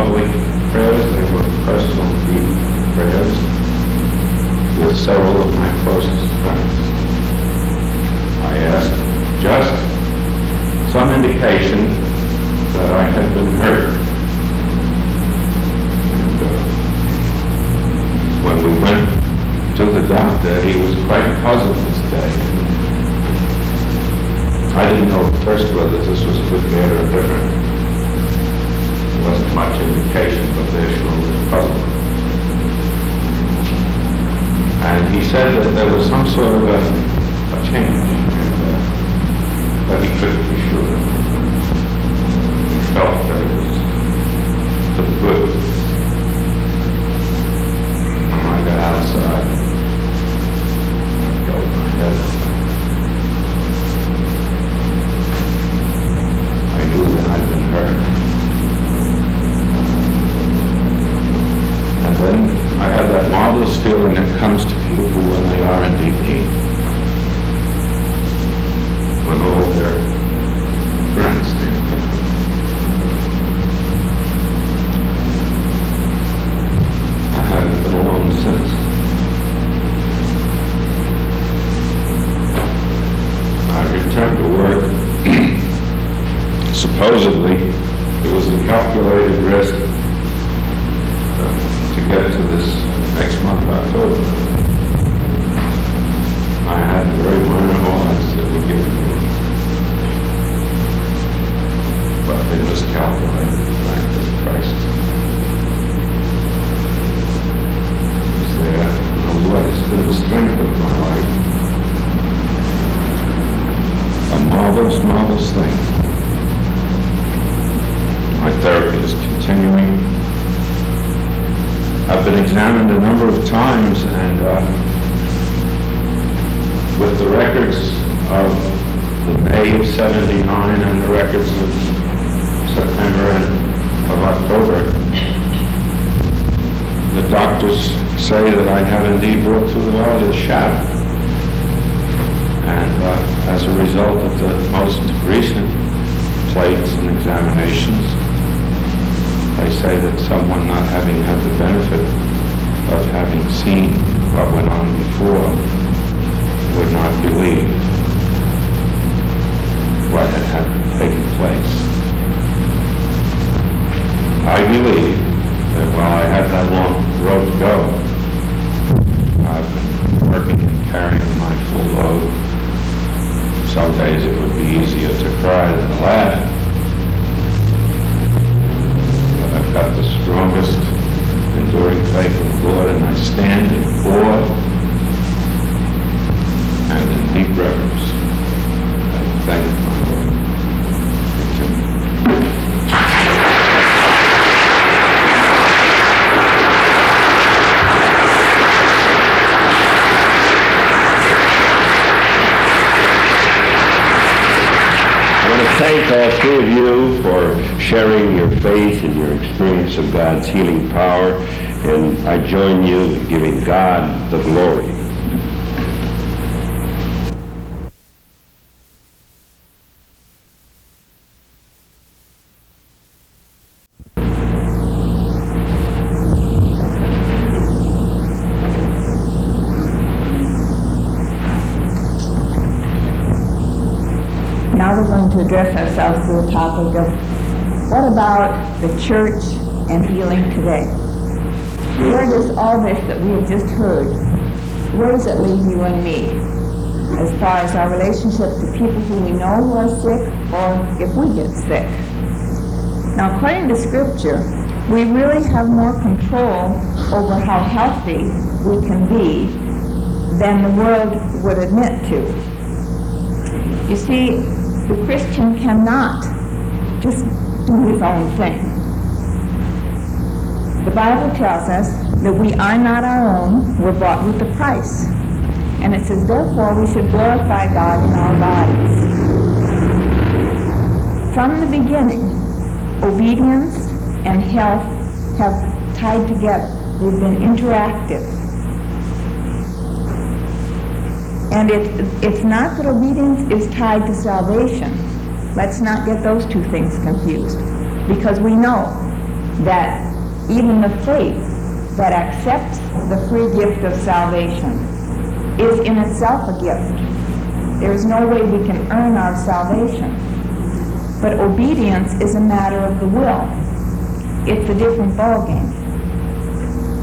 public prayers, they were personal deep prayers with several of my closest friends. I asked just some indication that I had been hurt. And, uh, when we went to the doctor, he was quite puzzled this day. I didn't know first whether this was a good, bad, or different wasn't much indication of the issue of problem. And he said that there was some sort of a, a change in there that he couldn't be sure. He felt that it was the good. I got outside. always feel when it comes to people when they are indeed. of God's healing power, and I join you in giving God the glory. Now we're going to address ourselves to the topic of what about the church and healing today. Where does all this that we have just heard, where does it leave you and me? As far as our relationship to people who we know who are sick or if we get sick. Now, according to Scripture, we really have more control over how healthy we can be than the world would admit to. You see, the Christian cannot just do his own thing. The Bible tells us that we are not our own, we're bought with a price. And it says, therefore, we should glorify God in our bodies. From the beginning, obedience and health have tied together. They've been interactive. And it, it's not that obedience is tied to salvation. Let's not get those two things confused. Because we know that even the faith that accepts the free gift of salvation is in itself a gift. There is no way we can earn our salvation. But obedience is a matter of the will. It's a different ballgame.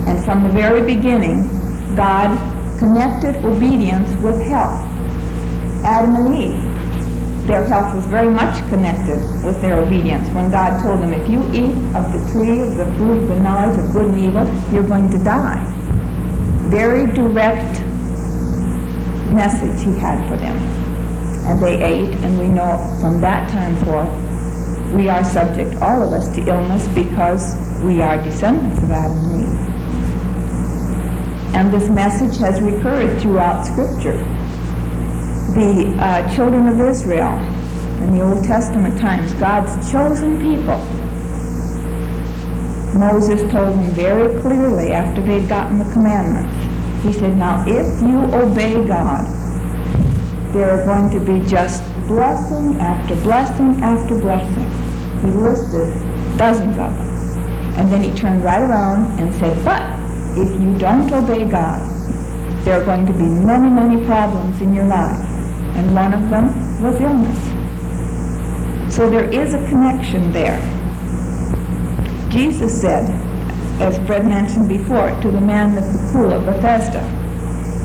And from the very beginning, God connected obedience with health. Adam and Eve, their health was very much connected with their obedience. When God told them, if you eat of the tree of the fruit of the knowledge of good and evil, you're going to die. Very direct message he had for them. And they ate, and we know from that time forth, we are subject, all of us, to illness because we are descendants of Adam and Eve. And this message has recurred throughout Scripture. The uh, children of Israel in the Old Testament times, God's chosen people, Moses told them very clearly after they'd gotten the commandments, he said, now if you obey God, there are going to be just blessing after blessing after blessing. He listed dozens of them. And then he turned right around and said, but if you don't obey God, there are going to be many, many problems in your life. And one of them was illness. So there is a connection there. Jesus said, as Fred mentioned before, to the man at the pool of Bethesda,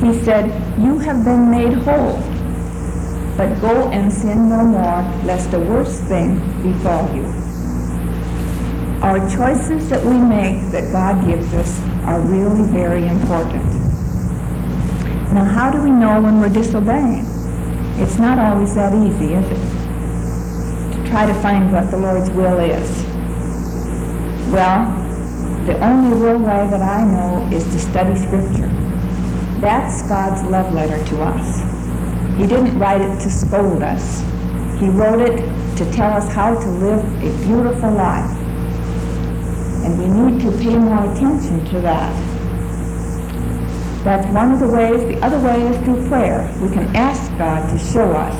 he said, you have been made whole, but go and sin no more, lest a worse thing befall you. Our choices that we make that God gives us are really very important. Now, how do we know when we're disobeying? It's not always that easy, is it? To try to find what the Lord's will is. Well, the only real way that I know is to study Scripture. That's God's love letter to us. He didn't write it to scold us. He wrote it to tell us how to live a beautiful life. And we need to pay more attention to that. That's one of the ways. The other way is through prayer. We can ask God to show us.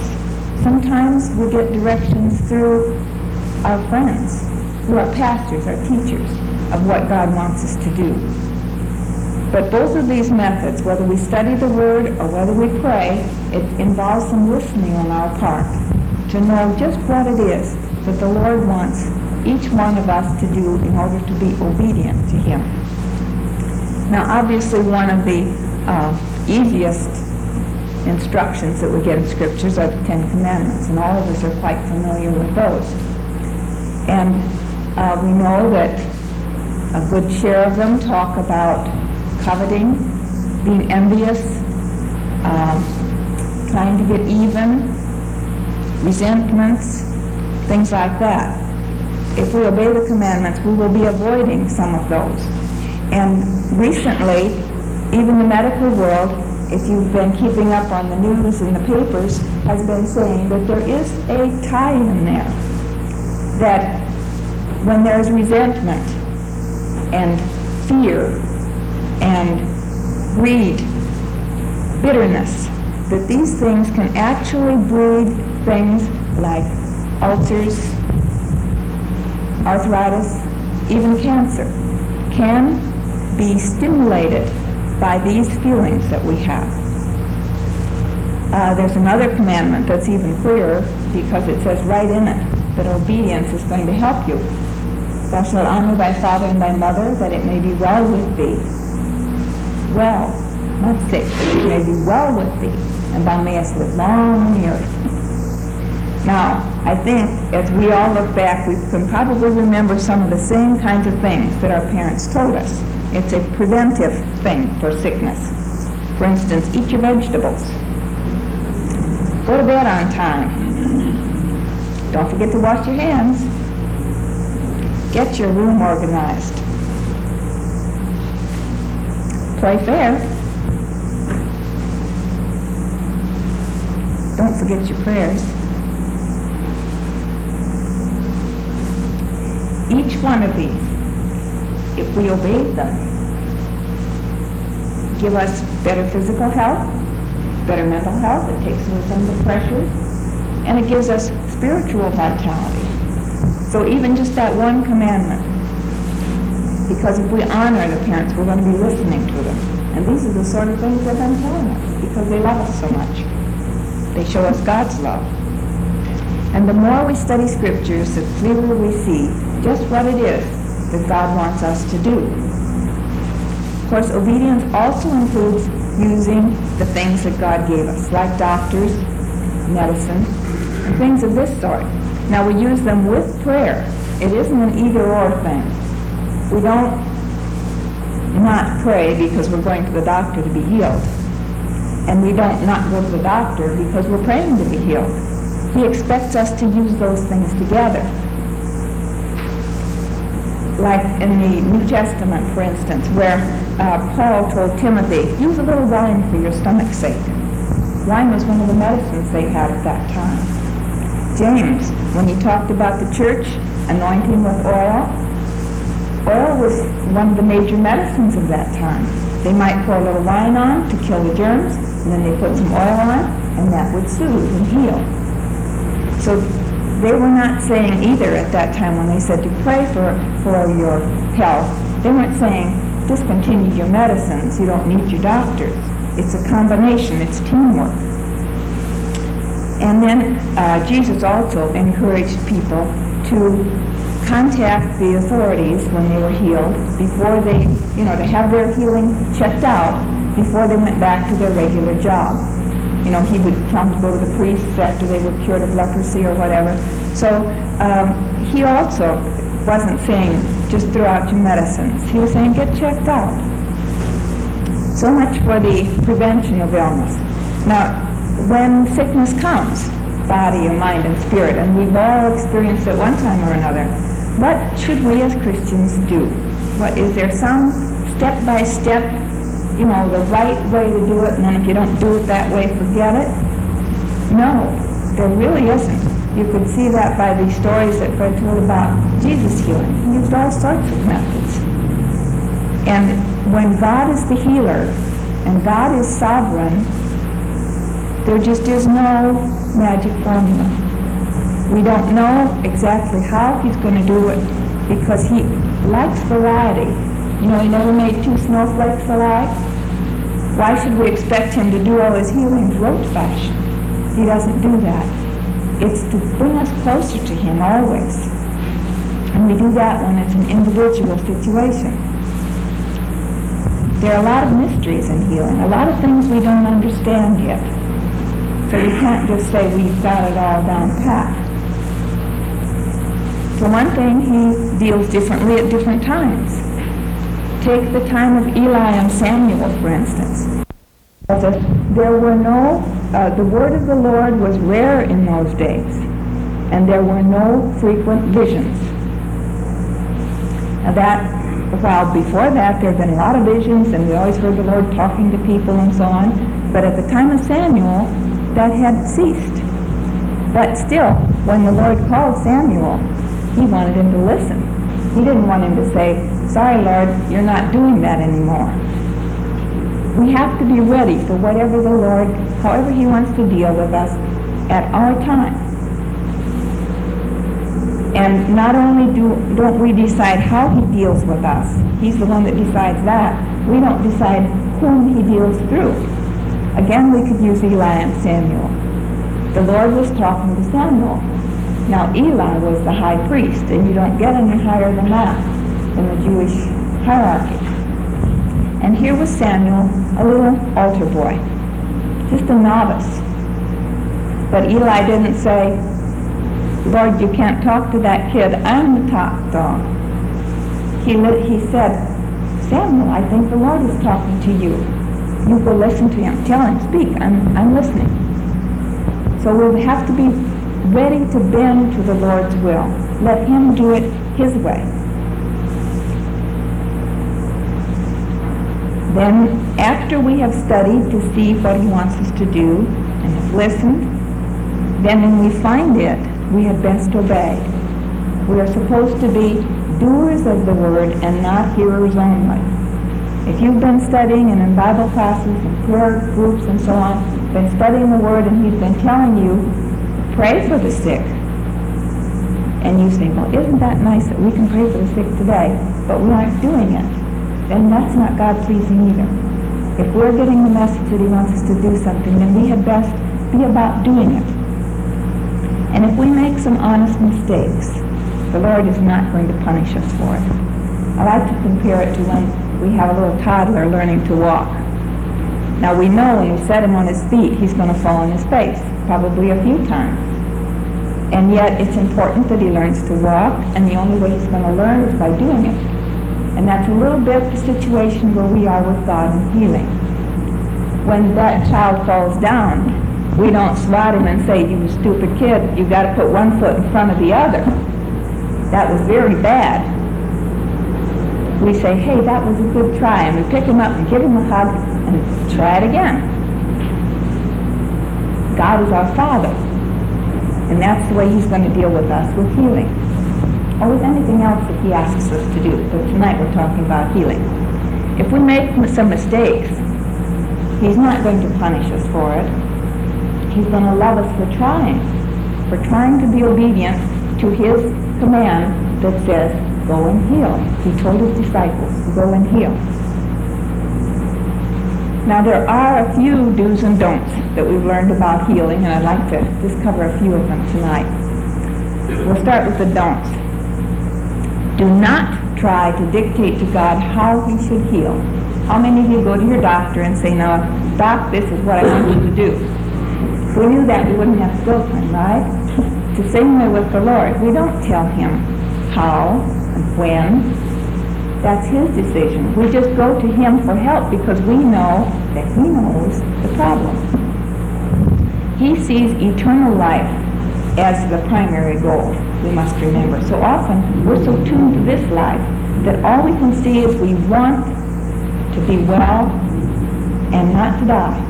Sometimes we get directions through our friends, through our pastors, our teachers, of what God wants us to do. But both of these methods, whether we study the Word or whether we pray, it involves some listening on our part to know just what it is that the Lord wants each one of us to do in order to be obedient to Him. Now, obviously, one of the uh, easiest instructions that we get in Scriptures are the Ten Commandments, and all of us are quite familiar with those. And uh, we know that a good share of them talk about coveting, being envious, um, trying to get even, resentments, things like that. If we obey the commandments, we will be avoiding some of those. And recently, even the medical world, if you've been keeping up on the news and the papers, has been saying that there is a tie in there. That when there's resentment and fear and greed, bitterness, that these things can actually breed things like ulcers, arthritis, even cancer, can be stimulated by these feelings that we have. Uh, there's another commandment that's even clearer because it says right in it that obedience is going to help you. Thou shalt honor thy father and thy mother, that it may be well with thee. Well, not sick, but it may be well with thee, and thou mayest live long on the earth. Now, I think as we all look back, we can probably remember some of the same kinds of things that our parents told us. It's a preventive thing for sickness. For instance, eat your vegetables. Go to bed on time. Don't forget to wash your hands. Get your room organized. Play fair. Don't forget your prayers. Each one of these, if we obeyed them, give us better physical health, better mental health, it takes away some of the pressures, and it gives us spiritual vitality. So even just that one commandment, because if we honor the parents, we're going to be listening to them. And these are the sort of things they've been telling us because they love us so much. They show us God's love. And the more we study scriptures, the clearer we see just what it is that God wants us to do. Of course, obedience also includes using the things that God gave us, like doctors, medicine, and things of this sort. Now, we use them with prayer. It isn't an either-or thing. We don't not pray because we're going to the doctor to be healed. And we don't not go to the doctor because we're praying to be healed. He expects us to use those things together. Like in the New Testament, for instance, where uh, Paul told Timothy, use a little wine for your stomach's sake. Wine was one of the medicines they had at that time. James, when he talked about the church anointing with oil, oil was one of the major medicines of that time. They might pour a little wine on to kill the germs, and then they put some oil on, and that would soothe and heal. So they were not saying either at that time when they said to pray for, for your health, they weren't saying discontinue your medicines, you don't need your doctors. It's a combination, it's teamwork. And then uh, Jesus also encouraged people to contact the authorities when they were healed before they, you know, to have their healing checked out before they went back to their regular job. You know, he would come to go to the priests after they were cured of leprosy or whatever. So um, he also wasn't saying just throw out your medicines. He was saying get checked out. So much for the prevention of illness. Now, when sickness comes, body and mind and spirit, and we've all experienced it one time or another, what should we as Christians do? What, is there some step-by-step, you know, the right way to do it, and then if you don't do it that way, forget it? No, there really isn't. You could see that by the stories that Fred told about Jesus healing. He used all sorts of methods. And when God is the healer, and God is sovereign, there just is no magic formula. We don't know exactly how he's going to do it because he likes variety. You know, he never made two snowflakes alike. Why should we expect him to do all his healings rote fashion? He doesn't do that. It's to bring us closer to him always. And we do that when it's an individual situation. There are a lot of mysteries in healing, a lot of things we don't understand yet. So we can't just say we've got it all down pat. For one thing, he deals differently at different times. Take the time of Eli and Samuel, for instance. There were no, uh, the word of the Lord was rare in those days, and there were no frequent visions. Now that, while before that there had been a lot of visions, and we always heard the Lord talking to people and so on, but at the time of Samuel, that had ceased. But still, when the Lord called Samuel, he wanted him to listen. He didn't want him to say, sorry, Lord, you're not doing that anymore. We have to be ready for whatever the Lord, however he wants to deal with us at our time. And not only do, don't we decide how he deals with us, he's the one that decides that. We don't decide whom he deals through. Again, we could use Eli and Samuel. The Lord was talking to Samuel. Now Eli was the high priest, and you don't get any higher than that in the Jewish hierarchy. And here was Samuel, a little altar boy, just a novice. But Eli didn't say, Lord, you can't talk to that kid. I'm the top dog. He, li- he said, Samuel, I think the Lord is talking to you. You go listen to him. Tell him, speak. I'm, I'm listening. So we have to be ready to bend to the Lord's will. Let him do it his way. Then, after we have studied to see what he wants us to do and have listened, then when we find it, we had best obey. We are supposed to be doers of the word and not hearers only. If you've been studying and in Bible classes and prayer groups and so on, been studying the word and he's been telling you, pray for the sick. And you say, well, isn't that nice that we can pray for the sick today, but we aren't doing it? Then that's not God-pleasing either. If we're getting the message that he wants us to do something, then we had best be about doing it. And if we make some honest mistakes, the Lord is not going to punish us for it. I like to compare it to when we have a little toddler learning to walk. Now we know when we set him on his feet, he's going to fall on his face, probably a few times. And yet it's important that he learns to walk, and the only way he's going to learn is by doing it. And that's a little bit the situation where we are with God and healing. When that child falls down, we don't swat him and say, you stupid kid, you got to put one foot in front of the other. That was very bad. We say, hey, that was a good try, and we pick him up and give him a hug and try it again. God is our Father, and that's the way he's going to deal with us with healing. Or with anything else that he asks us to do. But tonight we're talking about healing. If we make some mistakes, he's not going to punish us for it. He's going to love us for trying, for trying to be obedient to his command that says, go and heal. He told his disciples, go and heal. Now there are a few do's and don'ts that we've learned about healing, and I'd like to just cover a few of them tonight. We'll start with the don'ts. Do not try to dictate to God how he should heal. How many of you go to your doctor and say, now, doc, this is what I want you to do? If we knew that, we wouldn't have him, right? [laughs] The same way with the Lord. We don't tell him how and when. That's his decision. We just go to him for help because we know that he knows the problem. He sees eternal life as the primary goal, we must remember. So often, we're so tuned to this life that all we can see is we want to be well and not to die.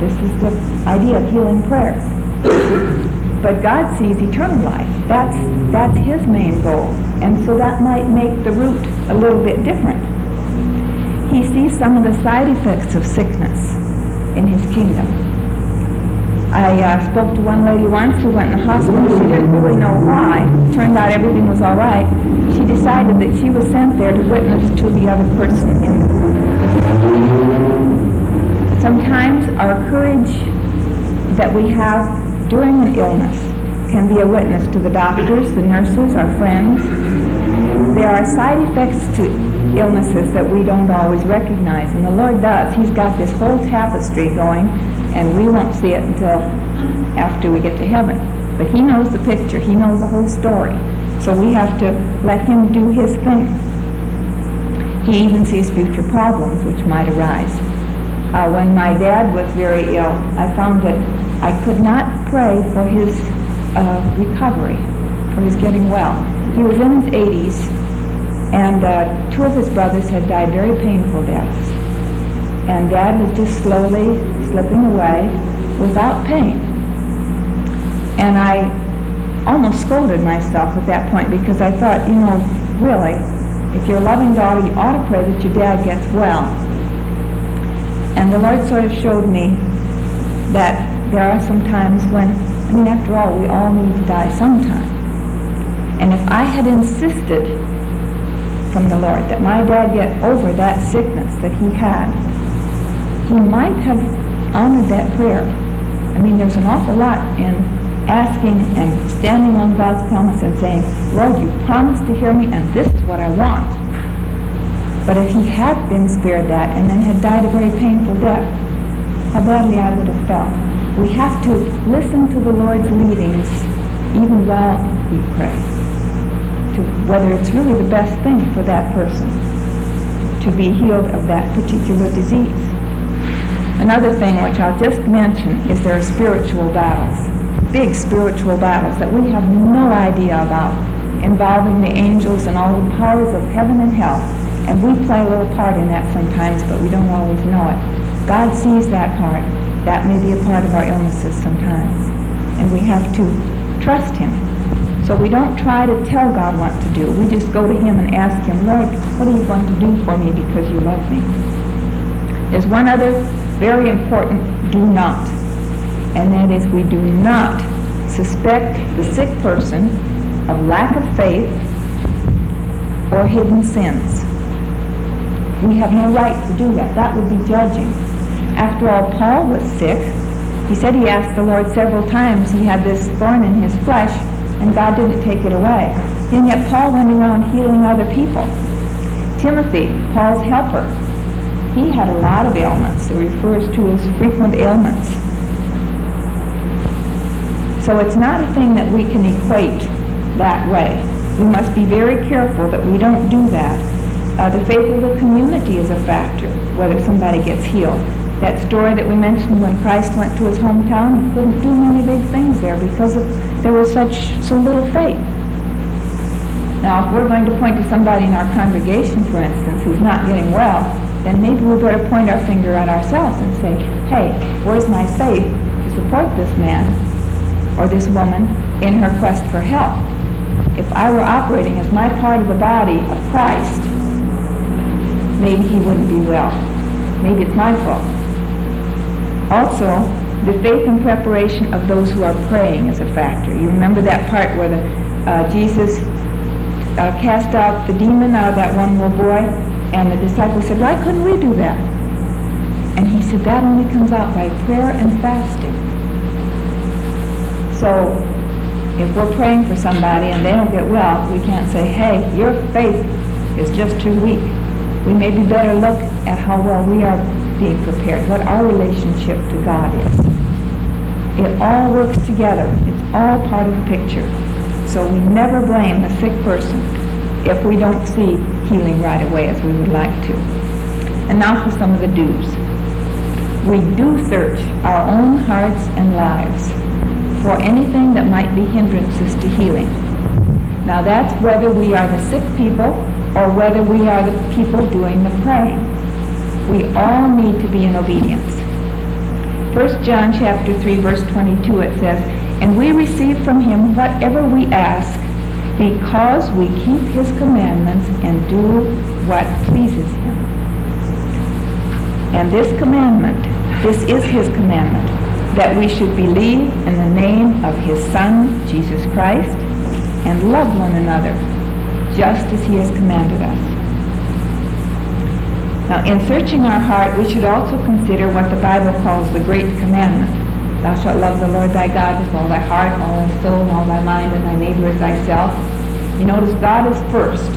This is the idea of healing prayers. [coughs] But God sees eternal life. That's, that's his main goal. And so that might make the route a little bit different. He sees some of the side effects of sickness in his kingdom. I uh, spoke to one lady once who went in the hospital. She didn't really know why. Turned out everything was all right. She decided that she was sent there to witness to the other person in Sometimes our courage that we have during an illness can be a witness to the doctors, the nurses, our friends. There are side effects to illnesses that we don't always recognize, and the Lord does. He's got this whole tapestry going, and we won't see it until after we get to heaven. But He knows the picture. He knows the whole story. So we have to let Him do His thing. He even sees future problems which might arise. Uh, when my dad was very ill, I found that I could not pray for his uh, recovery, for his getting well. He was in his 80s, and uh, two of his brothers had died very painful deaths. And dad was just slowly slipping away without pain. And I almost scolded myself at that point because I thought, you know, really, if you're a loving daughter, you ought to pray that your dad gets well. And the Lord sort of showed me that there are some times when, I mean, after all, we all need to die sometime. And if I had insisted from the Lord that my dad get over that sickness that he had, he might have honored that prayer. I mean, there's an awful lot in asking and standing on God's promise and saying, Lord, you promised to hear me and this is what I want. But if he had been spared that and then had died a very painful death, how badly I would have felt. We have to listen to the Lord's leadings even while we pray, to whether it's really the best thing for that person to be healed of that particular disease. Another thing which I'll just mention is there are spiritual battles, big spiritual battles that we have no idea about, involving the angels and all the powers of heaven and hell. And we play a little part in that sometimes, but we don't always know it. God sees that part. That may be a part of our illnesses sometimes. And we have to trust him. So we don't try to tell God what to do. We just go to him and ask him, Lord, what are you going to do for me because you love me? There's one other very important do not, and that is we do not suspect the sick person of lack of faith or hidden sins. We have no right to do that. That would be judging. After all, Paul was sick. He said he asked the Lord several times. He had this thorn in his flesh, and God didn't take it away. And yet Paul went around healing other people. Timothy, Paul's helper, he had a lot of ailments. It refers to his frequent ailments. So it's not a thing that we can equate that way. We must be very careful that we don't do that. Uh, the faith of the community is a factor, whether somebody gets healed. That story that we mentioned when Christ went to his hometown, he couldn't do many big things there because of, there was such so little faith. Now, if we're going to point to somebody in our congregation, for instance, who's not getting well, then maybe we better point our finger at ourselves and say, hey, where's my faith to support this man or this woman in her quest for help? If I were operating as my part of the body of Christ, maybe he wouldn't be well. Maybe it's my fault. Also, the faith and preparation of those who are praying is a factor. You remember that part where the, uh, Jesus uh, cast out the demon out of that one little boy, and the disciples said, why couldn't we do that? And he said, that only comes out by prayer and fasting. So, if we're praying for somebody and they don't get well, we can't say, hey, your faith is just too weak. We maybe better look at how well we are being prepared, what our relationship to God is. It all works together. It's all part of the picture. So we never blame the sick person if we don't see healing right away as we would like to. And now for some of the do's. We do search our own hearts and lives for anything that might be hindrances to healing. Now that's whether we are the sick people or whether we are the people doing the praying. We all need to be in obedience. 1 John chapter 3 verse 22 it says, And we receive from him whatever we ask because we keep his commandments and do what pleases him. And this commandment, this is his commandment, that we should believe in the name of his Son, Jesus Christ, and love one another, just as he has commanded us. Now, in searching our heart, we should also consider what the Bible calls the great commandment. Thou shalt love the Lord thy God with all thy heart, all thy soul, all thy mind, and thy neighbor as thyself. You notice God is first.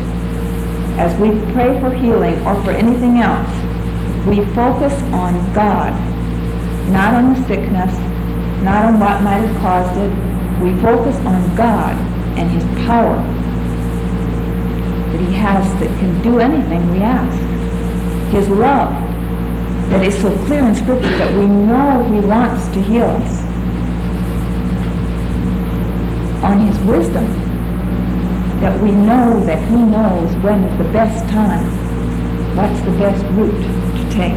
As we pray for healing or for anything else, we focus on God, not on the sickness, not on what might have caused it. We focus on God and his power that he has that can do anything we ask. His love that is so clear in Scripture that we know he wants to heal us. On his wisdom that we know that he knows when is the best time, what's the best route to take.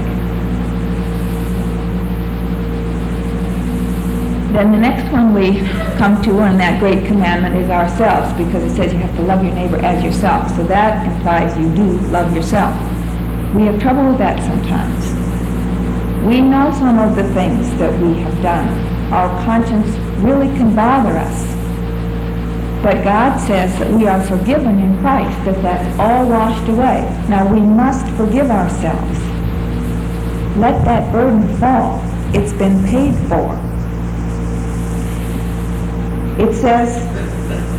Then the next one we come to on that great commandment is ourselves because it says you have to love your neighbor as yourself. So that implies you do love yourself. We have trouble with that sometimes. We know some of the things that we have done. Our conscience really can bother us. But God says that we are forgiven in Christ, that that's all washed away. Now we must forgive ourselves. Let that burden fall. It's been paid for. It says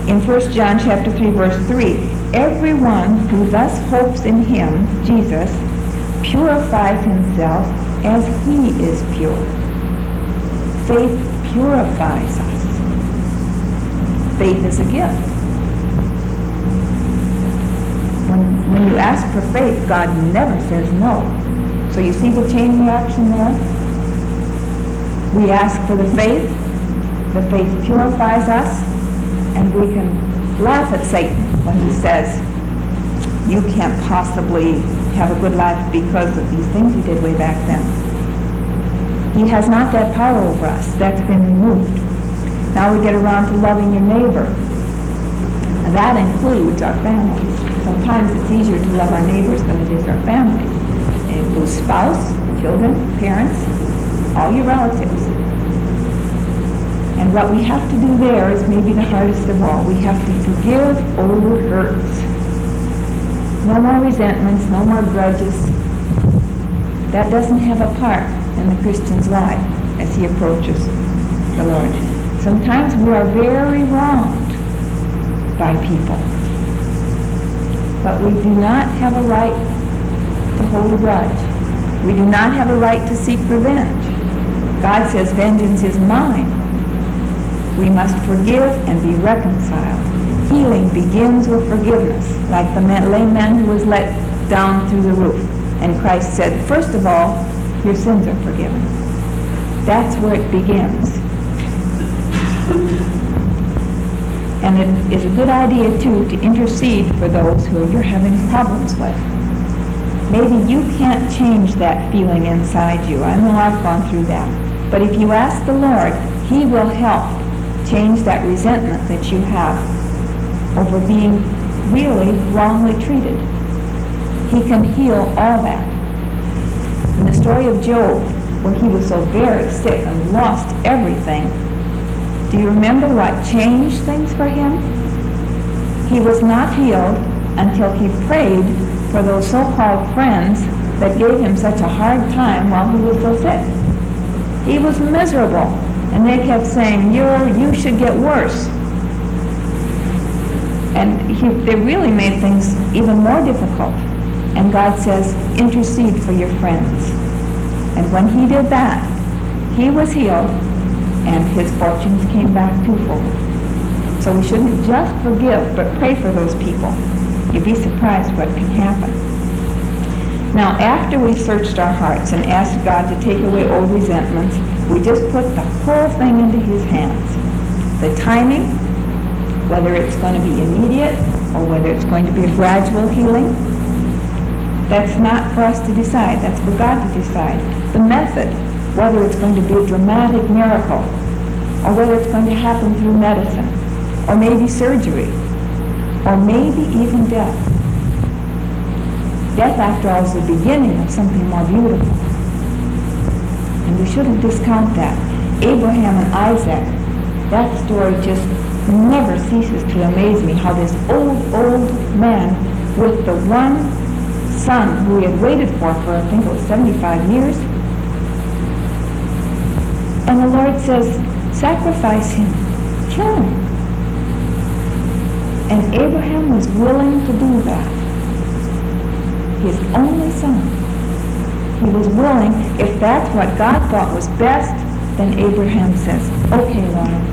in 1 John chapter 3 verse 3, everyone who thus hopes in him, Jesus, purifies himself as he is pure. Faith purifies us. Faith is a gift. When, when you ask for faith, God never says no. So you see the chain reaction there? We ask for the faith, the faith purifies us, and we can laugh at Satan when he says, you can't possibly have a good life because of these things you did way back then. He has not that power over us. That's been removed. Now we get around to loving your neighbor. And that includes our families. Sometimes it's easier to love our neighbors than it is our families. It includes spouse, children, parents, all your relatives. And what we have to do there is maybe the hardest of all. We have to forgive old hurts. No more resentments, no more grudges. That doesn't have a part in the Christian's life as he approaches the Lord. Sometimes we are very wronged by people. But we do not have a right to hold a grudge. We do not have a right to seek revenge. God says vengeance is mine. We must forgive and be reconciled. Healing begins with forgiveness, like the lame man who was let down through the roof. And Christ said, first of all, your sins are forgiven. That's where it begins. And it is a good idea, too, to intercede for those who you're having problems with. Maybe you can't change that feeling inside you. I know I've gone through that. But if you ask the Lord, he will help change that resentment that you have over being really wrongly treated. He can heal all that. In the story of Job, when he was so very sick and lost everything, do you remember what changed things for him? He was not healed until he prayed for those so-called friends that gave him such a hard time while he was so sick. He was miserable, and they kept saying, You're, you should get worse. And he, they really made things even more difficult. And God says, intercede for your friends. And when he did that, he was healed, and his fortunes came back twofold. So we shouldn't just forgive, but pray for those people. You'd be surprised what can happen. Now, after we've searched our hearts and asked God to take away old resentments, we just put the whole thing into his hands. The timing, whether it's going to be immediate or whether it's going to be a gradual healing, that's not for us to decide. That's for God to decide. The method, whether it's going to be a dramatic miracle or whether it's going to happen through medicine or maybe surgery or maybe even death. Death, after all, is the beginning of something more beautiful. And we shouldn't discount that. Abraham and Isaac, that story just never ceases to amaze me how this old, old man with the one son who he had waited for for, I think it was 75 years, and the Lord says, sacrifice him, kill him. And Abraham was willing to do that. His only son. He was willing, if that's what God thought was best, then Abraham says, okay, Lord,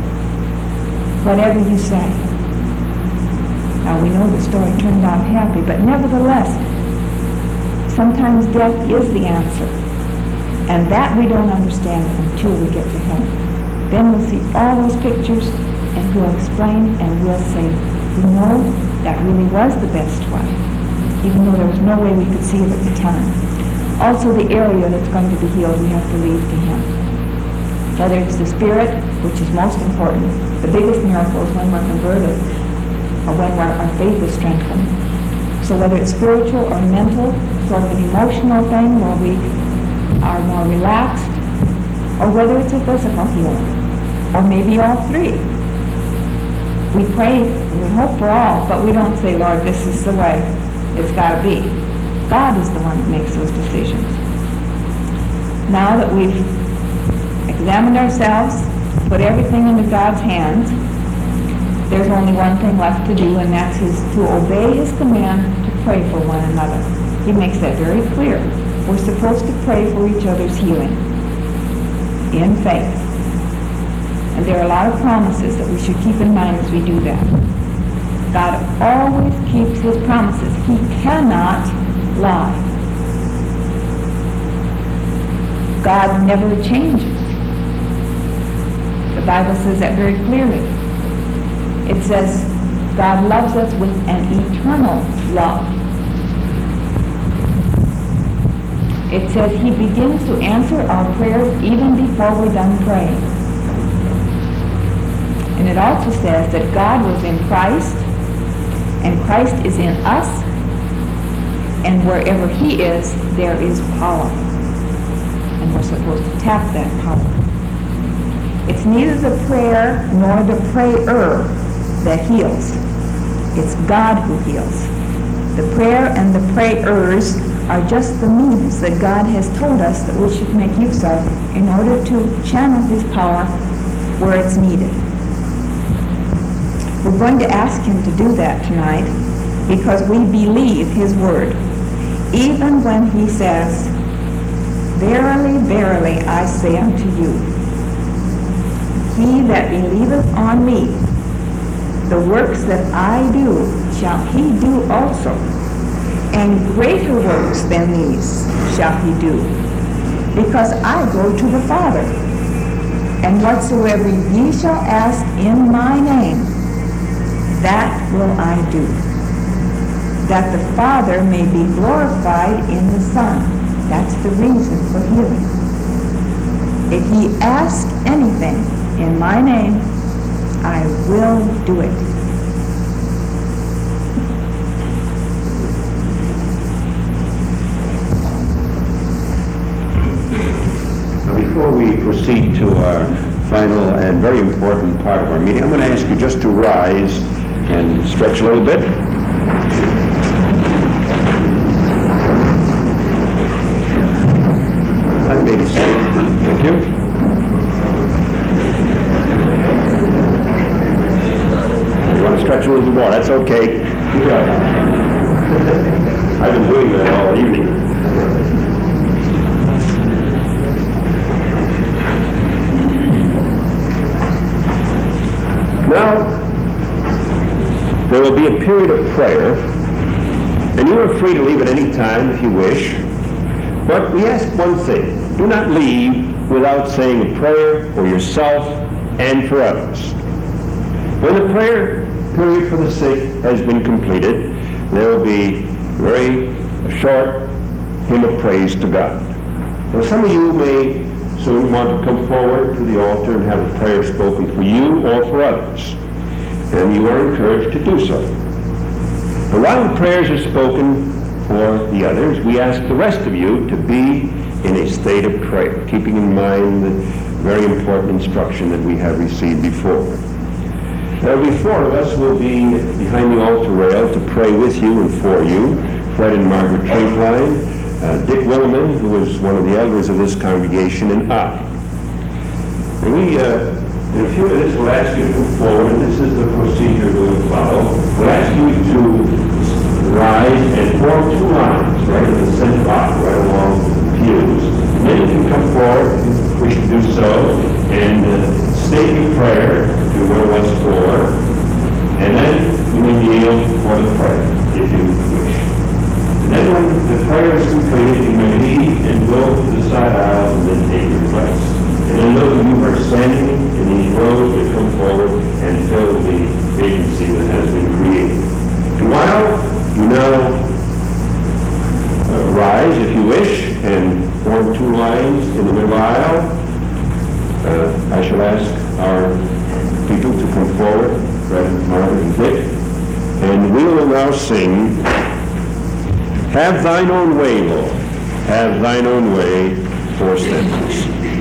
whatever you say. Now we know the story turned out happy, but nevertheless, sometimes death is the answer. And that we don't understand until we get to heaven. Then we'll see all those pictures and we'll explain and we'll say, you know, that really was the best one, even though there was no way we could see it at the time. Also the area that's going to be healed, we have to leave to him. Whether it's the spirit, which is most important, the biggest miracle is when we're converted or when our faith is strengthened. So whether it's spiritual or mental, sort of an emotional thing where we are more relaxed, or whether it's a physical healing, or maybe all three. We pray, we hope for all, but we don't say, Lord, this is the way it's got to be. God is the one that makes those decisions. Now that we've examined ourselves, put everything into God's hands, there's only one thing left to do, and that's his, to obey his command to pray for one another. He makes that very clear. We're supposed to pray for each other's healing in faith. And there are a lot of promises that we should keep in mind as we do that. God always keeps his promises. He cannot lie. God never changes. The Bible says that very clearly. It says God loves us with an eternal love. It says he begins to answer our prayers even before we're done praying. And it also says that God was in Christ, and Christ is in us, and wherever he is, there is power. And we're supposed to tap that power. It's neither the prayer nor the prayer that heals. It's God who heals. The prayer and the prayers are just the means that God has told us that we should make use of in order to channel his power where it's needed. We're going to ask him to do that tonight because we believe his word. Even when he says, Verily, verily, I say unto you, he that believeth on me, the works that I do shall he do also, and greater works than these shall he do, because I go to the Father. And whatsoever ye shall ask in my name, that will I do, that the Father may be glorified in the Son. That's the reason for healing. If ye ask anything in my name, I will do it. Before we proceed to our final and very important part of our meeting, I'm going to ask you just to rise and stretch a little bit. Thank. You more? That's okay. It. I've been doing that all evening. Now, there will be a period of prayer, and you are free to leave at any time if you wish. But we ask one thing. Do not leave without saying a prayer for yourself and for others. When the prayer period for the sick has been completed, there will be a very short hymn of praise to God. Now, some of you may soon want to come forward to the altar and have a prayer spoken for you or for others. And you are encouraged to do so. But while the prayers are spoken for the others, we ask the rest of you to be in a state of prayer, keeping in mind the very important instruction that we have received before. Now, four of us will be behind the altar rail to pray with you and for you, Fred and Margaret Trinklein, uh, Dick Williman, who is one of the elders of this congregation, and I. And we, uh, in a few minutes, will ask you to come forward. This is the procedure we will follow. We'll ask you to rise and form two lines right in the center block, right along the pews. Then you can come forward wish to do so and uh, state your prayer, do what once for, and then you may kneel for the prayer if you wish. And then when the prayer is completed, you may leave and go to the side aisle and then take your place. And then those of you who are standing in these rows will come forward and fill the vacancy that has been created. And while you now uh, rise, if you wish, and form two lines in the middle aisle, uh, I shall ask our people to come forward, Fred, Margaret, and Dick, and we will now sing have thine own way, Lord. Have thine own way, four stanzas.